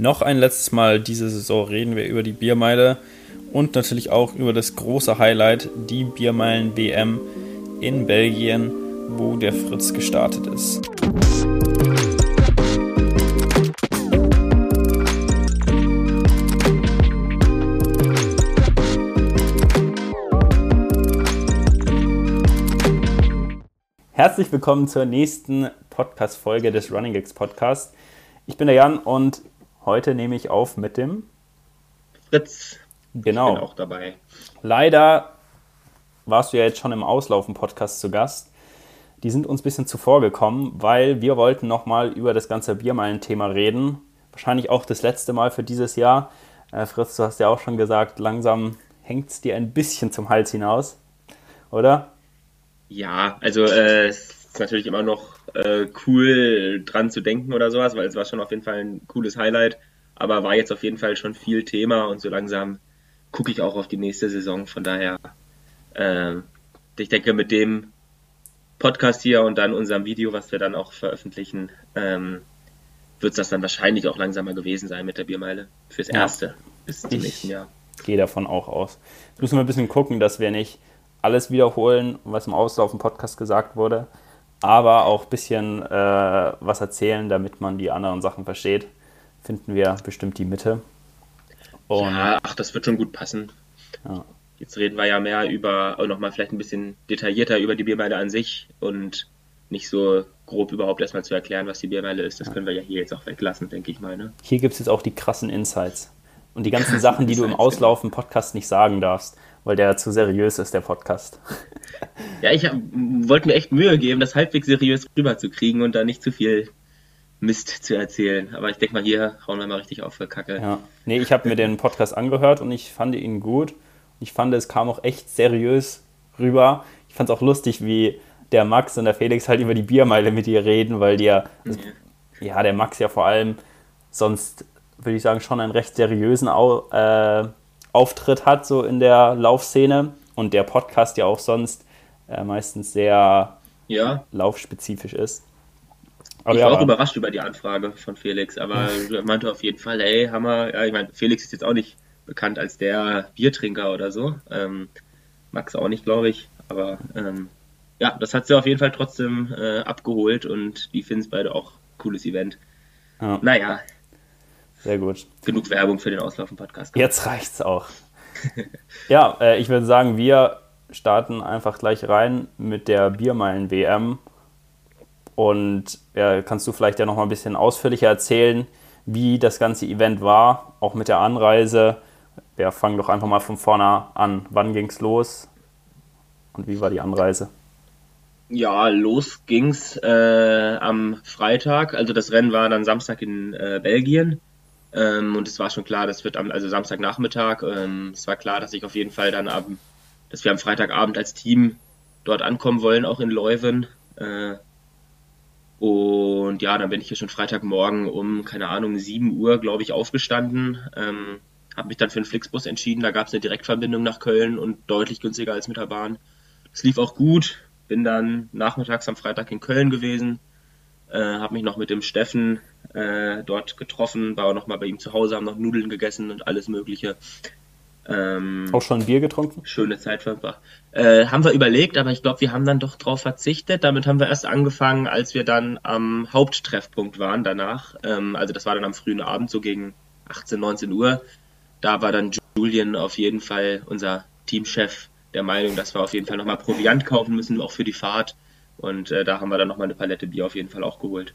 Noch ein letztes Mal diese Saison reden wir über die Biermeile und natürlich auch über das große Highlight, die Biermeilen WM in Belgien, wo der Fritz gestartet ist. Herzlich willkommen zur nächsten Podcast-Folge des Running Gigs Podcast. Ich bin der Jan und Heute nehme ich auf mit dem Fritz. Genau. Ich bin auch dabei. Leider warst du ja jetzt schon im Auslaufen-Podcast zu Gast. Die sind uns ein bisschen zuvor gekommen, weil wir wollten nochmal über das ganze Biermeilen-Thema reden. Wahrscheinlich auch das letzte Mal für dieses Jahr. Äh, Fritz, du hast ja auch schon gesagt, langsam hängt es dir ein bisschen zum Hals hinaus, oder? Ja, also äh, es ist natürlich immer noch äh, cool dran zu denken oder sowas, weil es war schon auf jeden Fall ein cooles Highlight, aber war jetzt auf jeden Fall schon viel Thema und so langsam gucke ich auch auf die nächste Saison. Von daher, äh, ich denke, mit dem Podcast hier und dann unserem Video, was wir dann auch veröffentlichen, ähm, wird es das dann wahrscheinlich auch langsamer gewesen sein mit der Biermeile fürs ja. Erste bis zum ich nächsten Jahr. Gehe davon auch aus. Jetzt müssen wir ein bisschen gucken, dass wir nicht alles wiederholen, was im Auslaufen-Podcast gesagt wurde aber auch ein bisschen äh, was erzählen, damit man die anderen Sachen versteht, finden wir bestimmt die Mitte. Und ja, ach, das wird schon gut passen. Ja. Jetzt reden wir ja mehr über, auch nochmal vielleicht ein bisschen detaillierter über die Biermeile an sich und nicht so grob überhaupt erstmal zu erklären, was die Biermeile ist. Das ja. können wir ja hier jetzt auch weglassen, denke ich mal. Ne? Hier gibt es jetzt auch die krassen Insights. Und die ganzen Sachen, die du im Auslaufen-Podcast nicht sagen darfst weil der zu seriös ist, der Podcast. Ja, ich wollte mir echt Mühe geben, das halbwegs seriös rüberzukriegen und da nicht zu viel Mist zu erzählen. Aber ich denke mal, hier hauen wir mal richtig auf für Kacke. Ja. Nee, ich habe mir den Podcast angehört und ich fand ihn gut. Ich fand, es kam auch echt seriös rüber. Ich fand es auch lustig, wie der Max und der Felix halt über die Biermeile mit dir reden, weil die ja, ja. ja der Max ja vor allem sonst, würde ich sagen, schon einen recht seriösen äh, Auftritt hat, so in der Laufszene. Und der Podcast ja auch sonst äh, meistens sehr ja. laufspezifisch ist. Aber ich war ja, auch überrascht über die Anfrage von Felix, aber er meinte auf jeden Fall, ey, Hammer. Ja, ich meine, Felix ist jetzt auch nicht bekannt als der Biertrinker oder so. Ähm, Max auch nicht, glaube ich. Aber ähm, ja, das hat sie auf jeden Fall trotzdem äh, abgeholt und die finden es beide auch cooles Event. Ja. Naja, sehr gut. Genug Werbung für den Auslaufen-Podcast. Jetzt reicht's auch. ja, äh, ich würde sagen, wir starten einfach gleich rein mit der Biermeilen-WM. Und ja, kannst du vielleicht ja noch mal ein bisschen ausführlicher erzählen, wie das ganze Event war, auch mit der Anreise. Wir ja, fangen doch einfach mal von vorne an. Wann ging's los und wie war die Anreise? Ja, los ging's äh, am Freitag. Also das Rennen war dann Samstag in äh, Belgien. Ähm, und es war schon klar, das wird am, also Samstagnachmittag. Ähm, es war klar, dass ich auf jeden Fall dann ab, dass wir am Freitagabend als Team dort ankommen wollen, auch in Leuven. Äh, und ja, dann bin ich hier schon Freitagmorgen um, keine Ahnung, 7 Uhr, glaube ich, aufgestanden. Ähm, habe mich dann für einen Flixbus entschieden. Da gab es eine Direktverbindung nach Köln und deutlich günstiger als mit der Bahn. Es lief auch gut. Bin dann nachmittags am Freitag in Köln gewesen. Äh, habe mich noch mit dem Steffen äh, dort getroffen, war auch noch mal bei ihm zu Hause, haben noch Nudeln gegessen und alles Mögliche. Ähm, auch schon Bier getrunken? Schöne Zeit verbracht. Äh, haben wir überlegt, aber ich glaube, wir haben dann doch drauf verzichtet. Damit haben wir erst angefangen, als wir dann am Haupttreffpunkt waren danach. Ähm, also das war dann am frühen Abend, so gegen 18, 19 Uhr. Da war dann Julian auf jeden Fall, unser Teamchef, der Meinung, dass wir auf jeden Fall nochmal Proviant kaufen müssen, auch für die Fahrt. Und äh, da haben wir dann nochmal eine Palette Bier auf jeden Fall auch geholt.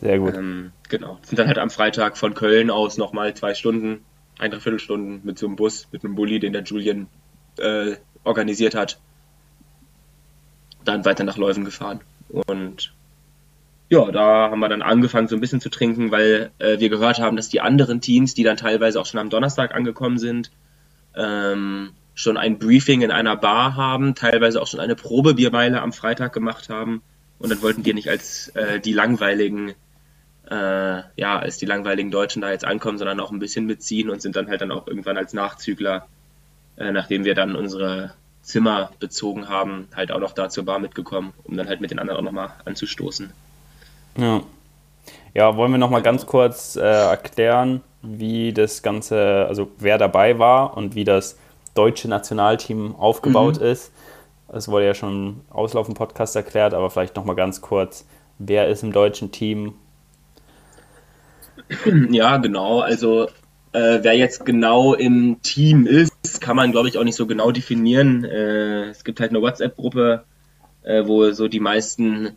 Sehr gut. Ähm, genau. Sind dann halt am Freitag von Köln aus nochmal zwei Stunden, ein, dreiviertel Stunden mit so einem Bus, mit einem Bulli, den der Julian äh, organisiert hat. Dann weiter nach Leuven gefahren. Und ja, da haben wir dann angefangen, so ein bisschen zu trinken, weil äh, wir gehört haben, dass die anderen Teams, die dann teilweise auch schon am Donnerstag angekommen sind, ähm, schon ein Briefing in einer Bar haben, teilweise auch schon eine Probebiermeile am Freitag gemacht haben. Und dann wollten wir nicht als äh, die langweiligen äh, ja, als die langweiligen Deutschen da jetzt ankommen, sondern auch ein bisschen mitziehen und sind dann halt dann auch irgendwann als Nachzügler, äh, nachdem wir dann unsere Zimmer bezogen haben, halt auch noch da zur Bar mitgekommen, um dann halt mit den anderen auch nochmal anzustoßen. Ja. Ja, wollen wir nochmal ganz kurz äh, erklären, wie das Ganze, also wer dabei war und wie das deutsche Nationalteam aufgebaut mhm. ist. Es wurde ja schon im Auslauf im Podcast erklärt, aber vielleicht nochmal ganz kurz, wer ist im deutschen Team? Ja, genau. Also äh, wer jetzt genau im Team ist, kann man, glaube ich, auch nicht so genau definieren. Äh, es gibt halt eine WhatsApp-Gruppe, äh, wo so die meisten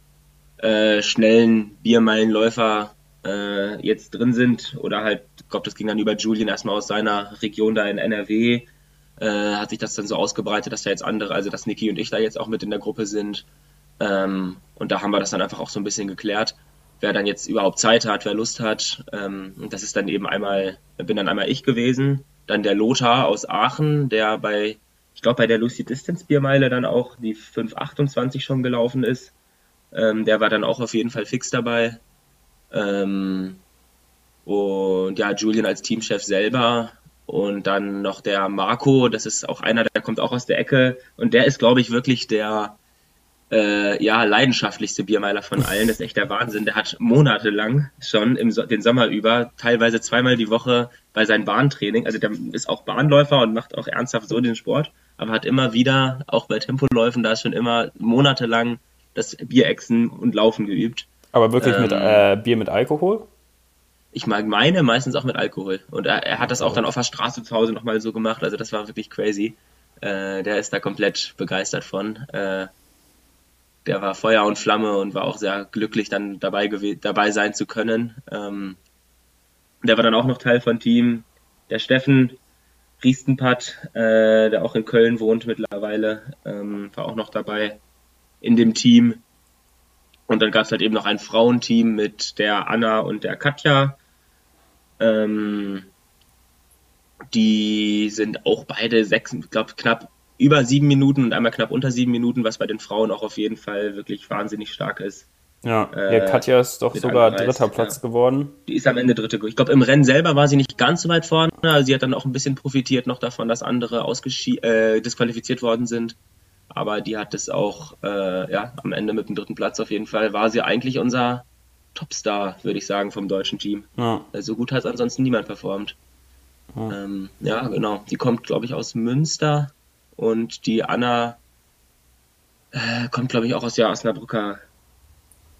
äh, schnellen Biermeilenläufer äh, jetzt drin sind. Oder halt, ich glaube, das ging dann über Julian erstmal aus seiner Region da in NRW. Äh, hat sich das dann so ausgebreitet, dass da jetzt andere, also dass Niki und ich da jetzt auch mit in der Gruppe sind. Ähm, und da haben wir das dann einfach auch so ein bisschen geklärt, wer dann jetzt überhaupt Zeit hat, wer Lust hat. Ähm, das ist dann eben einmal, bin dann einmal ich gewesen, dann der Lothar aus Aachen, der bei, ich glaube, bei der Lucy Distance Biermeile dann auch die 528 schon gelaufen ist. Ähm, der war dann auch auf jeden Fall fix dabei. Ähm, und ja, Julian als Teamchef selber und dann noch der Marco, das ist auch einer, der kommt auch aus der Ecke und der ist, glaube ich, wirklich der äh, ja, leidenschaftlichste Biermeiler von allen. Das ist echt der Wahnsinn. Der hat monatelang schon im so den Sommer über teilweise zweimal die Woche bei seinem Bahntraining, also der ist auch Bahnläufer und macht auch ernsthaft so den Sport, aber hat immer wieder, auch bei Tempoläufen, da ist schon immer monatelang das Bierechsen und Laufen geübt. Aber wirklich ähm, mit äh, Bier mit Alkohol? Ich meine meistens auch mit Alkohol. Und er, er hat das auch dann auf der Straße zu Hause nochmal so gemacht. Also das war wirklich crazy. Äh, der ist da komplett begeistert von. Äh, der war Feuer und Flamme und war auch sehr glücklich, dann dabei, dabei sein zu können. Ähm, der war dann auch noch Teil von Team. Der Steffen Riestenpatt, äh, der auch in Köln wohnt mittlerweile, ähm, war auch noch dabei in dem Team. Und dann gab es halt eben noch ein Frauenteam mit der Anna und der Katja. Ähm, die sind auch beide sechs, ich glaube knapp über sieben Minuten und einmal knapp unter sieben Minuten, was bei den Frauen auch auf jeden Fall wirklich wahnsinnig stark ist. Ja, äh, ja Katja ist doch sogar angereist, dritter Platz ja. geworden. Die ist am Ende dritte. Ich glaube, im Rennen selber war sie nicht ganz so weit vorne. Also sie hat dann auch ein bisschen profitiert noch davon, dass andere äh, disqualifiziert worden sind aber die hat es auch äh, ja, am Ende mit dem dritten Platz auf jeden Fall, war sie eigentlich unser Topstar, würde ich sagen, vom deutschen Team. Ja. Also gut hat ansonsten niemand performt. Ja, ähm, ja genau. Die kommt, glaube ich, aus Münster und die Anna äh, kommt, glaube ich, auch aus der Osnabrücker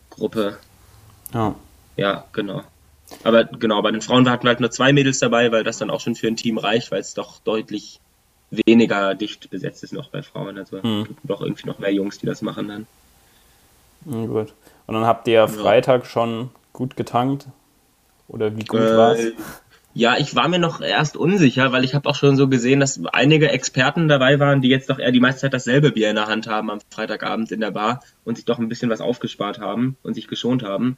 Gruppe. Ja. Ja, genau. Aber genau, bei den Frauen hatten wir halt nur zwei Mädels dabei, weil das dann auch schon für ein Team reicht, weil es doch deutlich weniger dicht besetzt ist noch bei Frauen. Also hm. gibt doch irgendwie noch mehr Jungs, die das machen dann. Ja, gut. Und dann habt ihr ja. Freitag schon gut getankt? Oder wie gut äh, war es? Ja, ich war mir noch erst unsicher, weil ich habe auch schon so gesehen, dass einige Experten dabei waren, die jetzt doch eher die meiste Zeit dasselbe Bier in der Hand haben am Freitagabend in der Bar und sich doch ein bisschen was aufgespart haben und sich geschont haben.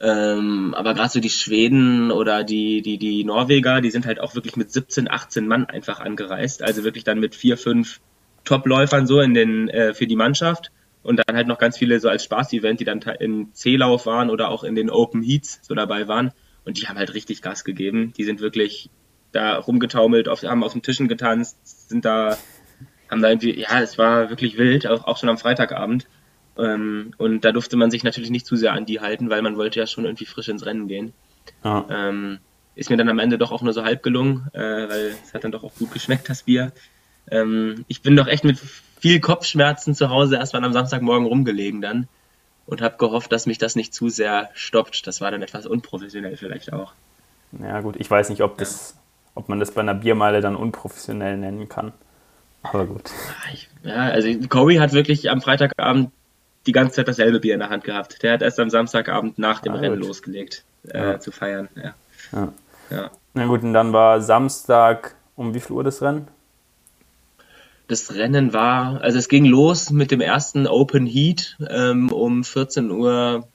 Ähm, aber gerade so die Schweden oder die, die, die Norweger, die sind halt auch wirklich mit 17, 18 Mann einfach angereist. Also wirklich dann mit vier, fünf Top-Läufern so in den, äh, für die Mannschaft. Und dann halt noch ganz viele so als Spaß-Event, die dann im C-Lauf waren oder auch in den Open Heats so dabei waren. Und die haben halt richtig Gas gegeben. Die sind wirklich da rumgetaumelt, auf, haben auf den Tischen getanzt, sind da, haben da irgendwie, ja, es war wirklich wild, auch, auch schon am Freitagabend. Ähm, und da durfte man sich natürlich nicht zu sehr an die halten, weil man wollte ja schon irgendwie frisch ins Rennen gehen. Ah. Ähm, ist mir dann am Ende doch auch nur so halb gelungen, äh, weil es hat dann doch auch gut geschmeckt, das Bier. Ähm, ich bin doch echt mit viel Kopfschmerzen zu Hause erstmal am Samstagmorgen rumgelegen dann und habe gehofft, dass mich das nicht zu sehr stoppt. Das war dann etwas unprofessionell vielleicht auch. Ja gut, ich weiß nicht, ob, das, ja. ob man das bei einer Biermeile dann unprofessionell nennen kann. Aber gut. Ja, also Corey hat wirklich am Freitagabend die ganze Zeit dasselbe Bier in der Hand gehabt. Der hat erst am Samstagabend nach dem ah, Rennen gut. losgelegt äh, ja. zu feiern. Ja. Ja. ja. Na gut, und dann war Samstag um wie viel Uhr das Rennen? Das Rennen war, also es ging los mit dem ersten Open Heat ähm, um 14 Uhr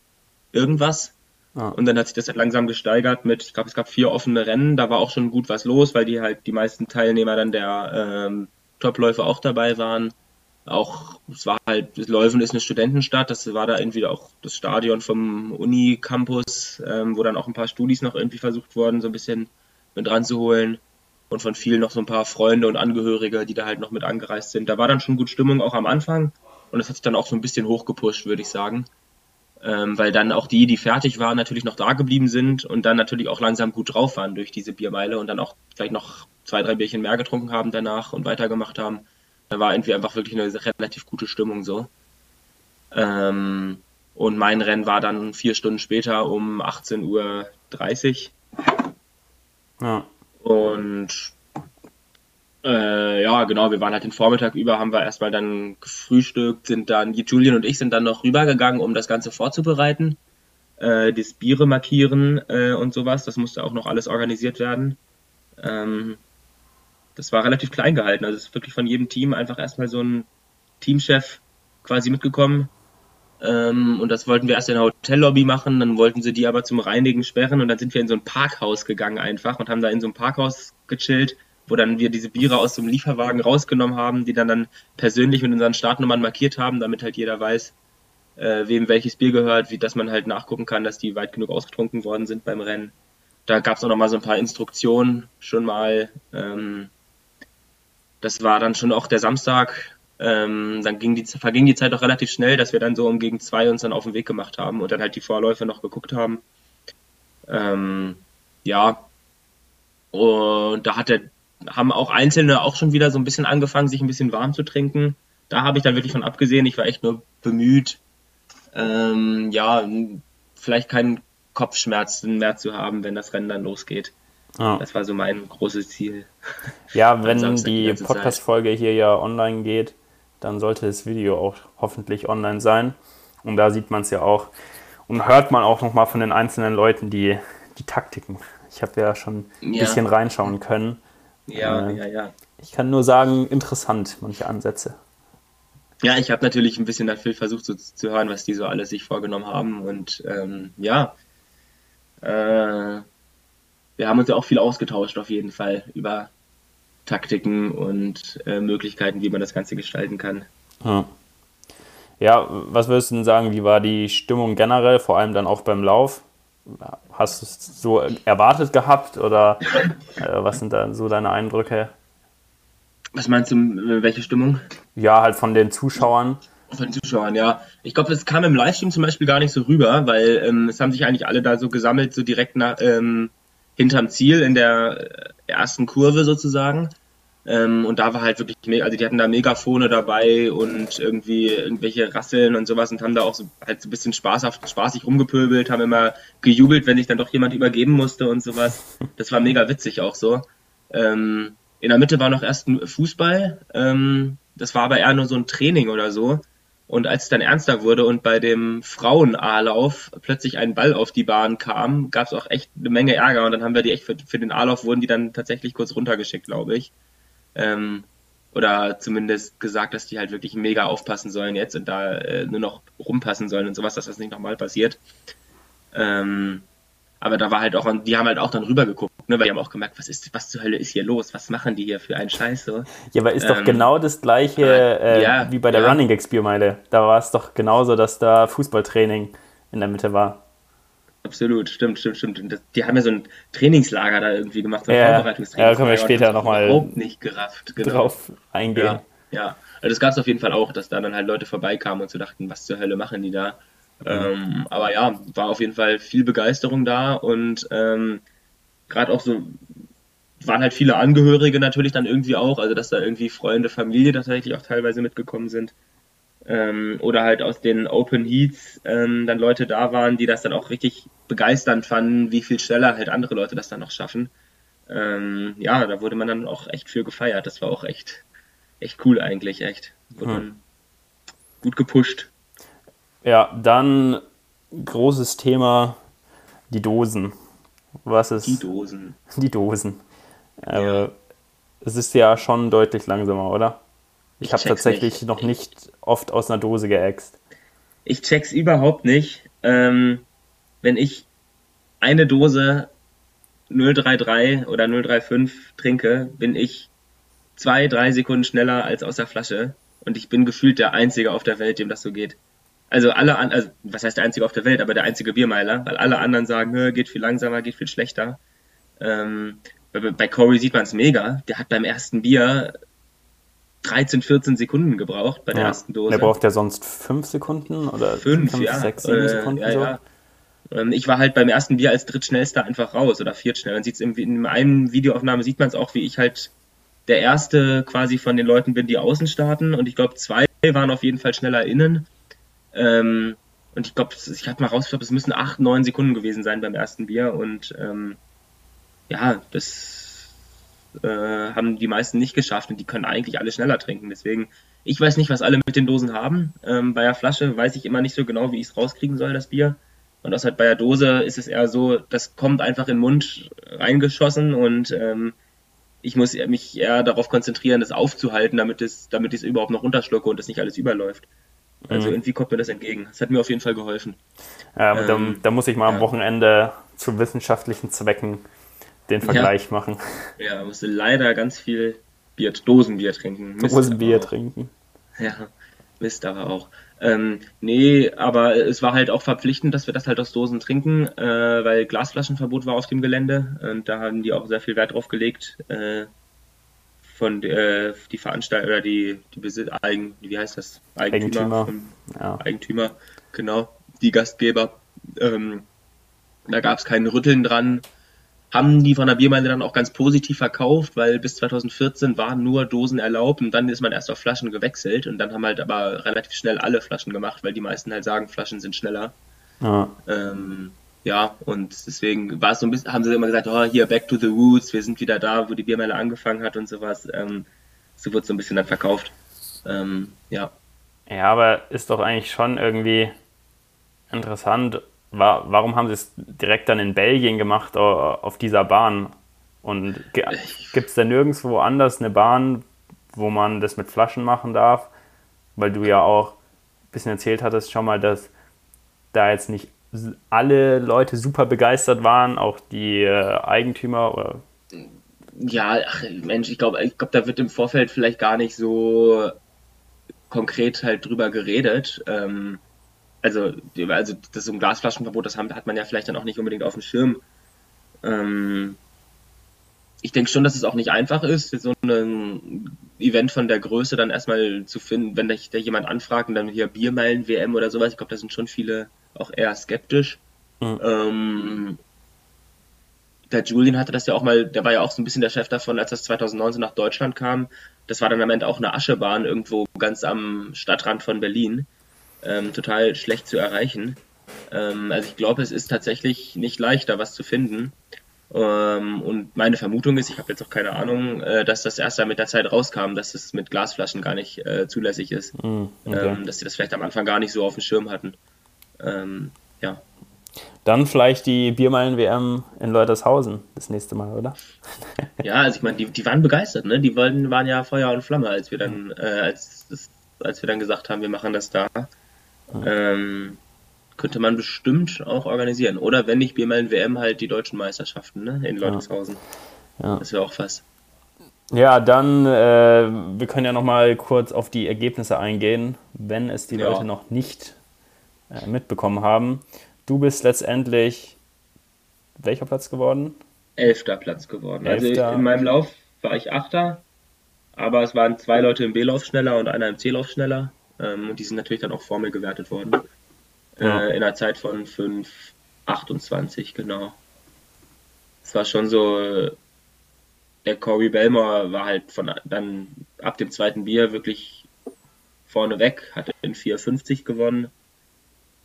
irgendwas. Ah. Und dann hat sich das halt langsam gesteigert mit, ich glaube, es gab vier offene Rennen, da war auch schon gut was los, weil die halt die meisten Teilnehmer dann der ähm, Topläufer auch dabei waren. Auch, es war halt, Leuven ist eine Studentenstadt, das war da irgendwie auch das Stadion vom Uni-Campus, ähm, wo dann auch ein paar Studis noch irgendwie versucht wurden, so ein bisschen mit ranzuholen und von vielen noch so ein paar Freunde und Angehörige, die da halt noch mit angereist sind. Da war dann schon gut Stimmung auch am Anfang und das hat sich dann auch so ein bisschen hochgepusht, würde ich sagen. ähm, weil dann auch die, die fertig waren, natürlich noch da geblieben sind und dann natürlich auch langsam gut drauf waren durch diese Biermeile und dann auch vielleicht noch zwei, drei Bierchen mehr getrunken haben danach und weitergemacht haben. Da war irgendwie einfach wirklich eine relativ gute Stimmung so. Ähm, und mein Rennen war dann vier Stunden später um 18.30 Uhr. Ja. Und äh, ja, genau, wir waren halt den Vormittag über, haben wir erstmal dann gefrühstückt, sind dann, Julian und ich sind dann noch rübergegangen, um das Ganze vorzubereiten. Äh, das Biere markieren äh, und sowas, das musste auch noch alles organisiert werden. Ähm, das war relativ klein gehalten, also es ist wirklich von jedem Team einfach erstmal so ein Teamchef quasi mitgekommen, ähm, und das wollten wir erst in der Hotellobby machen, dann wollten sie die aber zum Reinigen sperren und dann sind wir in so ein Parkhaus gegangen einfach und haben da in so einem Parkhaus gechillt, wo dann wir diese Biere aus so einem Lieferwagen rausgenommen haben, die dann dann persönlich mit unseren Startnummern markiert haben, damit halt jeder weiß, äh, wem welches Bier gehört, wie dass man halt nachgucken kann, dass die weit genug ausgetrunken worden sind beim Rennen. Da gab es auch noch mal so ein paar Instruktionen schon mal. Ähm, das war dann schon auch der Samstag, ähm, dann ging die, verging die Zeit auch relativ schnell, dass wir dann so um gegen zwei uns dann auf den Weg gemacht haben und dann halt die Vorläufe noch geguckt haben. Ähm, ja, und da hatte, haben auch Einzelne auch schon wieder so ein bisschen angefangen, sich ein bisschen warm zu trinken. Da habe ich dann wirklich von abgesehen. Ich war echt nur bemüht, ähm, ja, vielleicht keinen Kopfschmerzen mehr zu haben, wenn das Rennen dann losgeht. Ah. Das war so mein großes Ziel. Ja, wenn die Podcast-Folge hier ja online geht, dann sollte das Video auch hoffentlich online sein. Und da sieht man es ja auch und hört man auch nochmal von den einzelnen Leuten die, die Taktiken. Ich habe ja schon ein ja. bisschen reinschauen können. Ja, äh, ja, ja. Ich kann nur sagen, interessant, manche Ansätze. Ja, ich habe natürlich ein bisschen dafür versucht so zu hören, was die so alles sich vorgenommen haben. Und ähm, ja, äh, wir haben uns ja auch viel ausgetauscht auf jeden Fall über Taktiken und äh, Möglichkeiten, wie man das Ganze gestalten kann. Ja. ja, was würdest du denn sagen, wie war die Stimmung generell, vor allem dann auch beim Lauf? Hast du es so erwartet gehabt oder äh, was sind da so deine Eindrücke? Was meinst du, äh, welche Stimmung? Ja, halt von den Zuschauern. Von den Zuschauern, ja. Ich glaube, das kam im Livestream zum Beispiel gar nicht so rüber, weil ähm, es haben sich eigentlich alle da so gesammelt, so direkt nach, ähm, hinterm Ziel in der ersten Kurve sozusagen. Ähm, und da war halt wirklich mega, also die hatten da Megafone dabei und irgendwie irgendwelche Rasseln und sowas und haben da auch so, halt so ein bisschen spaßhaft, spaßig rumgepöbelt, haben immer gejubelt, wenn sich dann doch jemand übergeben musste und sowas. Das war mega witzig auch so. Ähm, in der Mitte war noch erst ein Fußball, ähm, das war aber eher nur so ein Training oder so. Und als es dann ernster wurde und bei dem Frauen-A-Lauf plötzlich ein Ball auf die Bahn kam, gab es auch echt eine Menge Ärger und dann haben wir die echt für, für den A-Lauf wurden die dann tatsächlich kurz runtergeschickt, glaube ich. Ähm, oder zumindest gesagt, dass die halt wirklich mega aufpassen sollen jetzt und da äh, nur noch rumpassen sollen und sowas, dass das nicht nochmal passiert. Ähm, aber da war halt auch, die haben halt auch dann rübergeguckt, ne, weil die haben auch gemerkt, was ist, was zur Hölle ist hier los? Was machen die hier für einen Scheiß so? Ja, aber ist ähm, doch genau das gleiche äh, ja, wie bei der ja. Running Gags Biermeile. Da war es doch genauso, dass da Fußballtraining in der Mitte war. Absolut, stimmt, stimmt, stimmt. die haben ja so ein Trainingslager da irgendwie gemacht, so ein ja, Vorbereitungstraining. Ja, können wir später nochmal überhaupt nicht gerafft, genau. drauf eingehen. Ja, ja. Also das gab es auf jeden Fall auch, dass da dann halt Leute vorbeikamen und so dachten, was zur Hölle machen die da? Ähm, aber ja, war auf jeden Fall viel Begeisterung da und ähm, gerade auch so waren halt viele Angehörige natürlich dann irgendwie auch, also dass da irgendwie Freunde, Familie tatsächlich auch teilweise mitgekommen sind. Ähm, oder halt aus den Open Heats ähm, dann Leute da waren, die das dann auch richtig begeisternd fanden, wie viel schneller halt andere Leute das dann noch schaffen. Ähm, ja, da wurde man dann auch echt für gefeiert. Das war auch echt, echt cool eigentlich, echt. Wurde hm. gut gepusht. Ja, dann großes Thema, die Dosen. Was ist. Die Dosen. Die Dosen. Ja. Äh, es ist ja schon deutlich langsamer, oder? Ich, ich habe tatsächlich nicht. noch nicht oft aus einer Dose geäxt. Ich check's überhaupt nicht. Ähm, wenn ich eine Dose 033 oder 035 trinke, bin ich zwei, drei Sekunden schneller als aus der Flasche. Und ich bin gefühlt der Einzige auf der Welt, dem das so geht also alle, an, also was heißt der einzige auf der Welt, aber der einzige Biermeiler, weil alle anderen sagen, geht viel langsamer, geht viel schlechter. Ähm, bei, bei Corey sieht man es mega. Der hat beim ersten Bier 13, 14 Sekunden gebraucht bei der Ja. ersten Dose. Der braucht ja sonst 5 Sekunden oder Fünf, ja. 6, 7 Äh, Sekunden ja, so. Ähm, Ich war halt beim ersten Bier als drittschnellster einfach raus oder viertschnell. Man sieht es in einem Videoaufnahme sieht man es auch, wie ich halt der erste quasi von den Leuten bin, die außen starten. Und ich glaube, zwei waren auf jeden Fall schneller innen. Ähm, und ich glaube, ich habe mal rausgefunden, es müssen acht, neun Sekunden gewesen sein beim ersten Bier. Und ähm, ja, das äh, haben die meisten nicht geschafft und die können eigentlich alle schneller trinken. Deswegen, ich weiß nicht, was alle mit den Dosen haben. Ähm, bei der Flasche weiß ich immer nicht so genau, wie ich es rauskriegen soll, das Bier. Und das halt bei der Dose ist es eher so, das kommt einfach in den Mund reingeschossen und ähm, ich muss mich eher darauf konzentrieren, das aufzuhalten, damit es, damit ich es überhaupt noch runterschlucke und das nicht alles überläuft. Also Mhm. irgendwie kommt mir das entgegen. Das hat mir auf jeden Fall geholfen. Ja, da, Ähm, da muss ich mal am ja. Wochenende zu wissenschaftlichen Zwecken den Vergleich machen. Ja, musste leider ganz viel Bier, Dosenbier trinken. Mist, Dosenbier trinken. Ja, Mist aber auch. Ähm, nee, aber es war halt auch verpflichtend, dass wir das halt aus Dosen trinken, äh, weil Glasflaschenverbot war auf dem Gelände und da haben die auch sehr viel Wert drauf gelegt. Äh, von äh, die Veranstalter oder die, die Besitz Eigen, wie heißt das? Eigentümer. von- Ja. Eigentümer, genau, die Gastgeber. Ähm, da gab es kein Rütteln dran. Haben die von der Biermeile dann auch ganz positiv verkauft, weil bis 2014 waren nur Dosen erlaubt und dann ist man erst auf Flaschen gewechselt und dann haben halt aber relativ schnell alle Flaschen gemacht, weil die meisten halt sagen, Flaschen sind schneller. Ja. Ähm, ja, und deswegen war es so ein bisschen, haben sie immer gesagt, oh, hier, back to the roots, wir sind wieder da, wo die Biermeile angefangen hat und sowas. Ähm, so wird so ein bisschen dann verkauft. Ähm, ja. ja, aber ist doch eigentlich schon irgendwie interessant. Wa- Warum haben sie es direkt dann in Belgien gemacht, au- auf dieser Bahn? Und gibt es denn nirgendwo anders eine Bahn, wo man das mit Flaschen machen darf? Weil du ja auch ein bisschen erzählt hattest schon mal, dass da jetzt nicht alle Leute super begeistert waren, auch die äh, Eigentümer oder Ja, ach, Mensch, ich glaube, ich glaub, da wird im Vorfeld vielleicht gar nicht so konkret halt drüber geredet. Ähm, also, also das so ein Glasflaschenverbot, das hat man ja vielleicht dann auch nicht unbedingt auf dem Schirm. Ähm, ich denke schon, dass es auch nicht einfach ist, so ein Event von der Größe dann erstmal zu finden, wenn da jemand anfragt und dann hier Biermeilen-WM oder sowas. Ich glaube, da sind schon viele auch eher skeptisch. Mhm. Ähm, der Julian hatte das ja auch mal, der war ja auch so ein bisschen der Chef davon, als das 2019 nach Deutschland kam. Das war dann am Ende auch eine Aschebahn irgendwo ganz am Stadtrand von Berlin. Ähm, total schlecht zu erreichen. Ähm, also ich glaube, es ist tatsächlich nicht leicht, da was zu finden. Ähm, und meine Vermutung ist, ich habe jetzt auch keine Ahnung, äh, dass das erst dann mit der Zeit rauskam, dass es mit Glasflaschen gar nicht äh, zulässig ist. Hm, okay. Ähm, dass sie das vielleicht am Anfang gar nicht so auf dem Schirm hatten. Ähm, ja. dann vielleicht die Biermeilen-WM in Leutershausen das nächste Mal, oder? Ja, also ich meine, die, die waren begeistert, ne? Die wollten, waren ja Feuer und Flamme, als wir dann, äh, als, als wir dann gesagt haben, wir machen das da. Ähm, könnte man bestimmt auch organisieren. Oder wenn nicht Biermeilen WM halt die deutschen Meisterschaften, ne? In Leutershausen. Ja. Das wäre auch was. Ja, dann, äh, wir können ja noch mal kurz auf die Ergebnisse eingehen, wenn es die Ja. Leute noch nicht äh, mitbekommen haben. Du bist letztendlich welcher Platz geworden? Elfter Platz geworden. Also Elfter. in meinem Lauf war ich Achter, aber es waren zwei Leute im B-Lauf schneller und einer im C-Lauf schneller. Ähm, und die sind natürlich dann auch Formel gewertet worden. Ja. Äh, in einer Zeit von 5,28, genau. Es war schon so, der Corey Belmore war halt von dann ab dem zweiten Bier wirklich vorne weg, hatte in 4,50 gewonnen.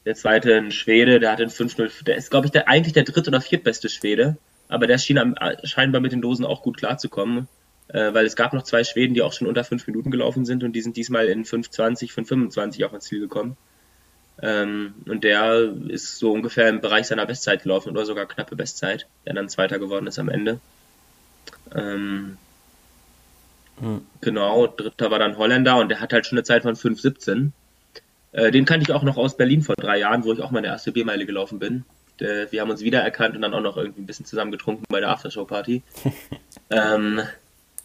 Der zweite ein Schwede, der hat in 5,0, der ist glaube ich der, eigentlich der dritt- oder viertbeste Schwede, aber der schien am, scheinbar mit den Dosen auch gut klarzukommen, äh, weil es gab noch zwei Schweden, die auch schon unter fünf Minuten gelaufen sind und die sind diesmal in 5,20, 5,25 auch ins Ziel gekommen. Ähm, und der ist so ungefähr im Bereich seiner Bestzeit gelaufen oder sogar knappe Bestzeit, der dann Zweiter geworden ist am Ende. Ähm, Hm. Genau, dritter war dann Holländer und der hat halt schon eine Zeit von 5,17. Äh, den kannte ich auch noch aus Berlin vor drei Jahren, wo ich auch meine erste Biermeile gelaufen bin. Der, wir haben uns wiedererkannt und dann auch noch irgendwie ein bisschen zusammen getrunken bei der Aftershow-Party. ähm,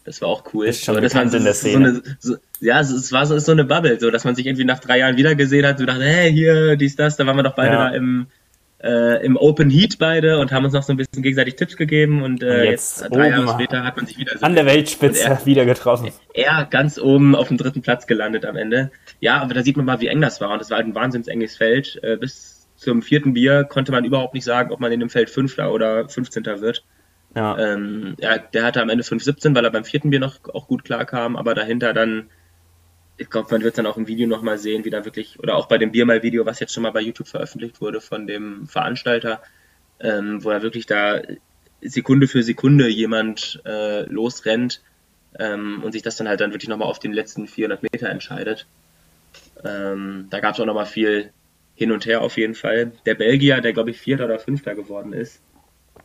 das war auch cool. Ist schon Aber das war bekannt so, in der so Szene. eine, so, ja, es, war so, ist so eine Bubble, so dass man sich irgendwie nach drei Jahren wiedergesehen hat, so dachte, hey, hier, dies, das, da waren wir doch beide Ja. da im, äh, im Open Heat beide und haben uns noch so ein bisschen gegenseitig Tipps gegeben und, äh, jetzt jetzt, drei Jahre später hat man sich wieder so An der Weltspitze er- wieder getroffen. er ganz oben auf dem dritten Platz gelandet am Ende. Ja, aber da sieht man mal, wie eng das war. Und das war halt ein wahnsinns enges Feld. Äh, bis zum vierten Bier konnte man überhaupt nicht sagen, ob man in dem Feld Fünfter oder 15. wird. Ja. Ähm, ja, der hatte am Ende 5,17, weil er beim vierten Bier noch auch gut klarkam, aber dahinter dann, ich glaube, man wird dann auch im Video nochmal sehen, wie da wirklich, oder auch bei dem Biermal-Video, was jetzt schon mal bei YouTube veröffentlicht wurde von dem Veranstalter, ähm, wo er wirklich da Sekunde für Sekunde jemand äh, losrennt ähm, und sich das dann halt dann wirklich nochmal auf den letzten 400 Meter entscheidet. Ähm, da gab es auch nochmal viel hin und her auf jeden Fall. Der Belgier, der glaube ich Vierter oder Fünfter geworden ist,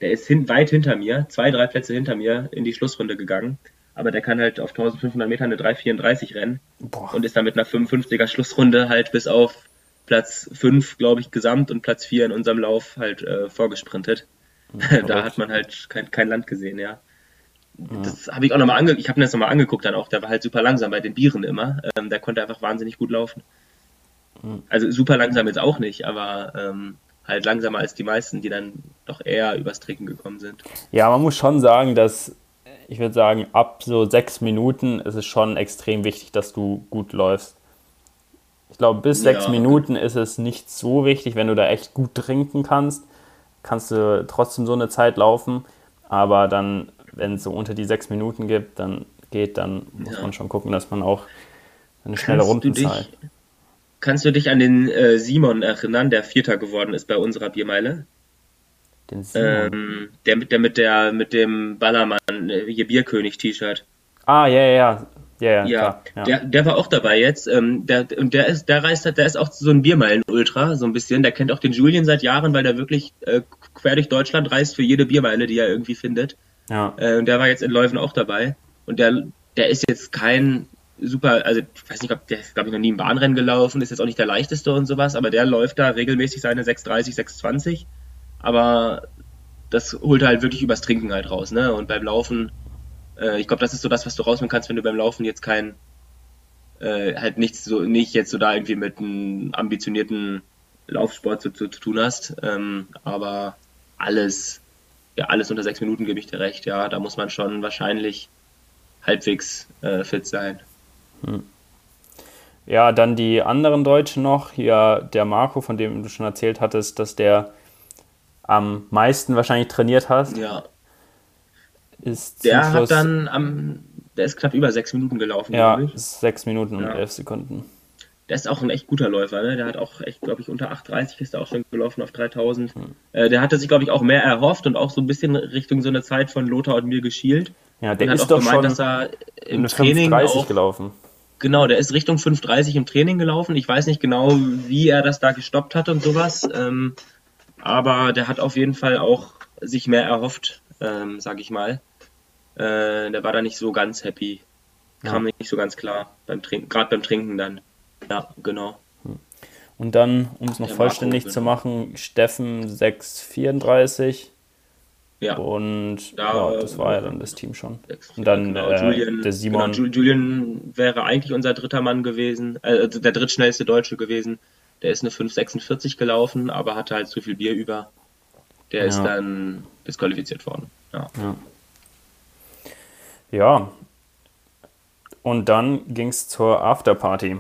der ist hin, weit hinter mir, zwei, drei Plätze hinter mir in die Schlussrunde gegangen. Aber der kann halt auf 1500 Metern eine 3,34 rennen Boah. und ist dann mit einer 55er Schlussrunde halt bis auf Platz 5, glaube ich, gesamt und Platz 4 in unserem Lauf halt äh, vorgesprintet. da hat man halt kein, kein Land gesehen, ja. Das habe ich auch nochmal ange ich habe mir das nochmal angeguckt dann auch, der war halt super langsam bei den Bieren immer. Ähm, der konnte einfach wahnsinnig gut laufen. Also super langsam jetzt auch nicht, aber ähm, halt langsamer als die meisten, die dann doch eher übers Trinken gekommen sind. Ja, man muss schon sagen, dass ich würde sagen, ab so sechs Minuten ist es schon extrem wichtig, dass du gut läufst. Ich glaube, bis sechs Ja. Minuten ist es nicht so wichtig, wenn du da echt gut trinken kannst, kannst du trotzdem so eine Zeit laufen. Aber dann, wenn es so unter die sechs Minuten gibt, dann geht, dann muss Ja. man schon gucken, dass man auch eine schnelle Kannst du dich- Rundenzahl. Kannst du dich an den äh, Simon erinnern, der Vierter geworden ist bei unserer Biermeile? Den. Ähm, der mit der mit der mit dem Ballermann, äh, hier Bierkönig-T-Shirt. ah, ja, ja, ja. Ja, ja, Ja. Der, der war auch dabei jetzt. Ähm, der, und der ist, der reist, der ist auch so ein Biermeilen-Ultra, so ein bisschen. Der kennt auch den Julian seit Jahren, weil der wirklich äh, quer durch Deutschland reist für jede Biermeile, die er irgendwie findet. ja. Äh, und der war jetzt in Leuven auch dabei. Und der, der ist jetzt kein super, also ich weiß nicht, ob der ist, glaube ich, noch nie ein Bahnrennen gelaufen, ist jetzt auch nicht der leichteste und sowas, aber der läuft da regelmäßig seine 6,30, 6,20. Aber das holt halt wirklich übers Trinken halt raus, ne? Und beim Laufen, äh, ich glaube, das ist so das, was du rausnehmen kannst, wenn du beim Laufen jetzt kein, äh, halt nichts so, nicht jetzt so da irgendwie mit einem ambitionierten Laufsport zu, zu, zu tun hast. Ähm, aber alles, ja, alles unter sechs Minuten gebe ich dir recht, ja. Da muss man schon wahrscheinlich halbwegs äh, fit sein. Ja, dann die anderen Deutschen noch. Hier der Marco, von dem du schon erzählt hattest, dass der am meisten wahrscheinlich trainiert hast, Ja. ist Der Schluss, hat dann am, der ist knapp über sechs Minuten gelaufen, ja, glaube ich. sechs Minuten und Ja. elf Sekunden. Der ist auch ein echt guter Läufer, ne? Der hat auch echt, glaube ich, unter 8,30 ist er auch schon gelaufen auf 3000. Hm. Äh, der hatte sich, glaube ich, auch mehr erhofft und auch so ein bisschen Richtung so eine Zeit von Lothar und mir geschielt. Ja, der und hat ist auch doch gemeint, schon dass er im Training 5,30 auch, gelaufen. genau, der ist Richtung 5,30 im Training gelaufen. Ich weiß nicht genau, wie er das da gestoppt hat und sowas. Ähm, aber der hat auf jeden Fall auch sich mehr erhofft, ähm, sag ich mal. Äh, der war da nicht so ganz happy. Kam nicht so ganz klar beim Trinken, gerade beim Trinken dann. Ja, genau. Und dann, um es noch Der vollständig zu machen, Steffen 6,34 Ja. und Da, ja, das war ja dann das Team schon. Und dann genau, äh, Julian, der Simon, Genau, Ju- Julian wäre eigentlich unser dritter Mann gewesen, äh, also der drittschnellste Deutsche gewesen. Der ist eine 5,46 gelaufen, aber hatte halt zu viel Bier über. Der ist Ja. dann disqualifiziert worden. Ja. ja. Und dann ging es zur Afterparty.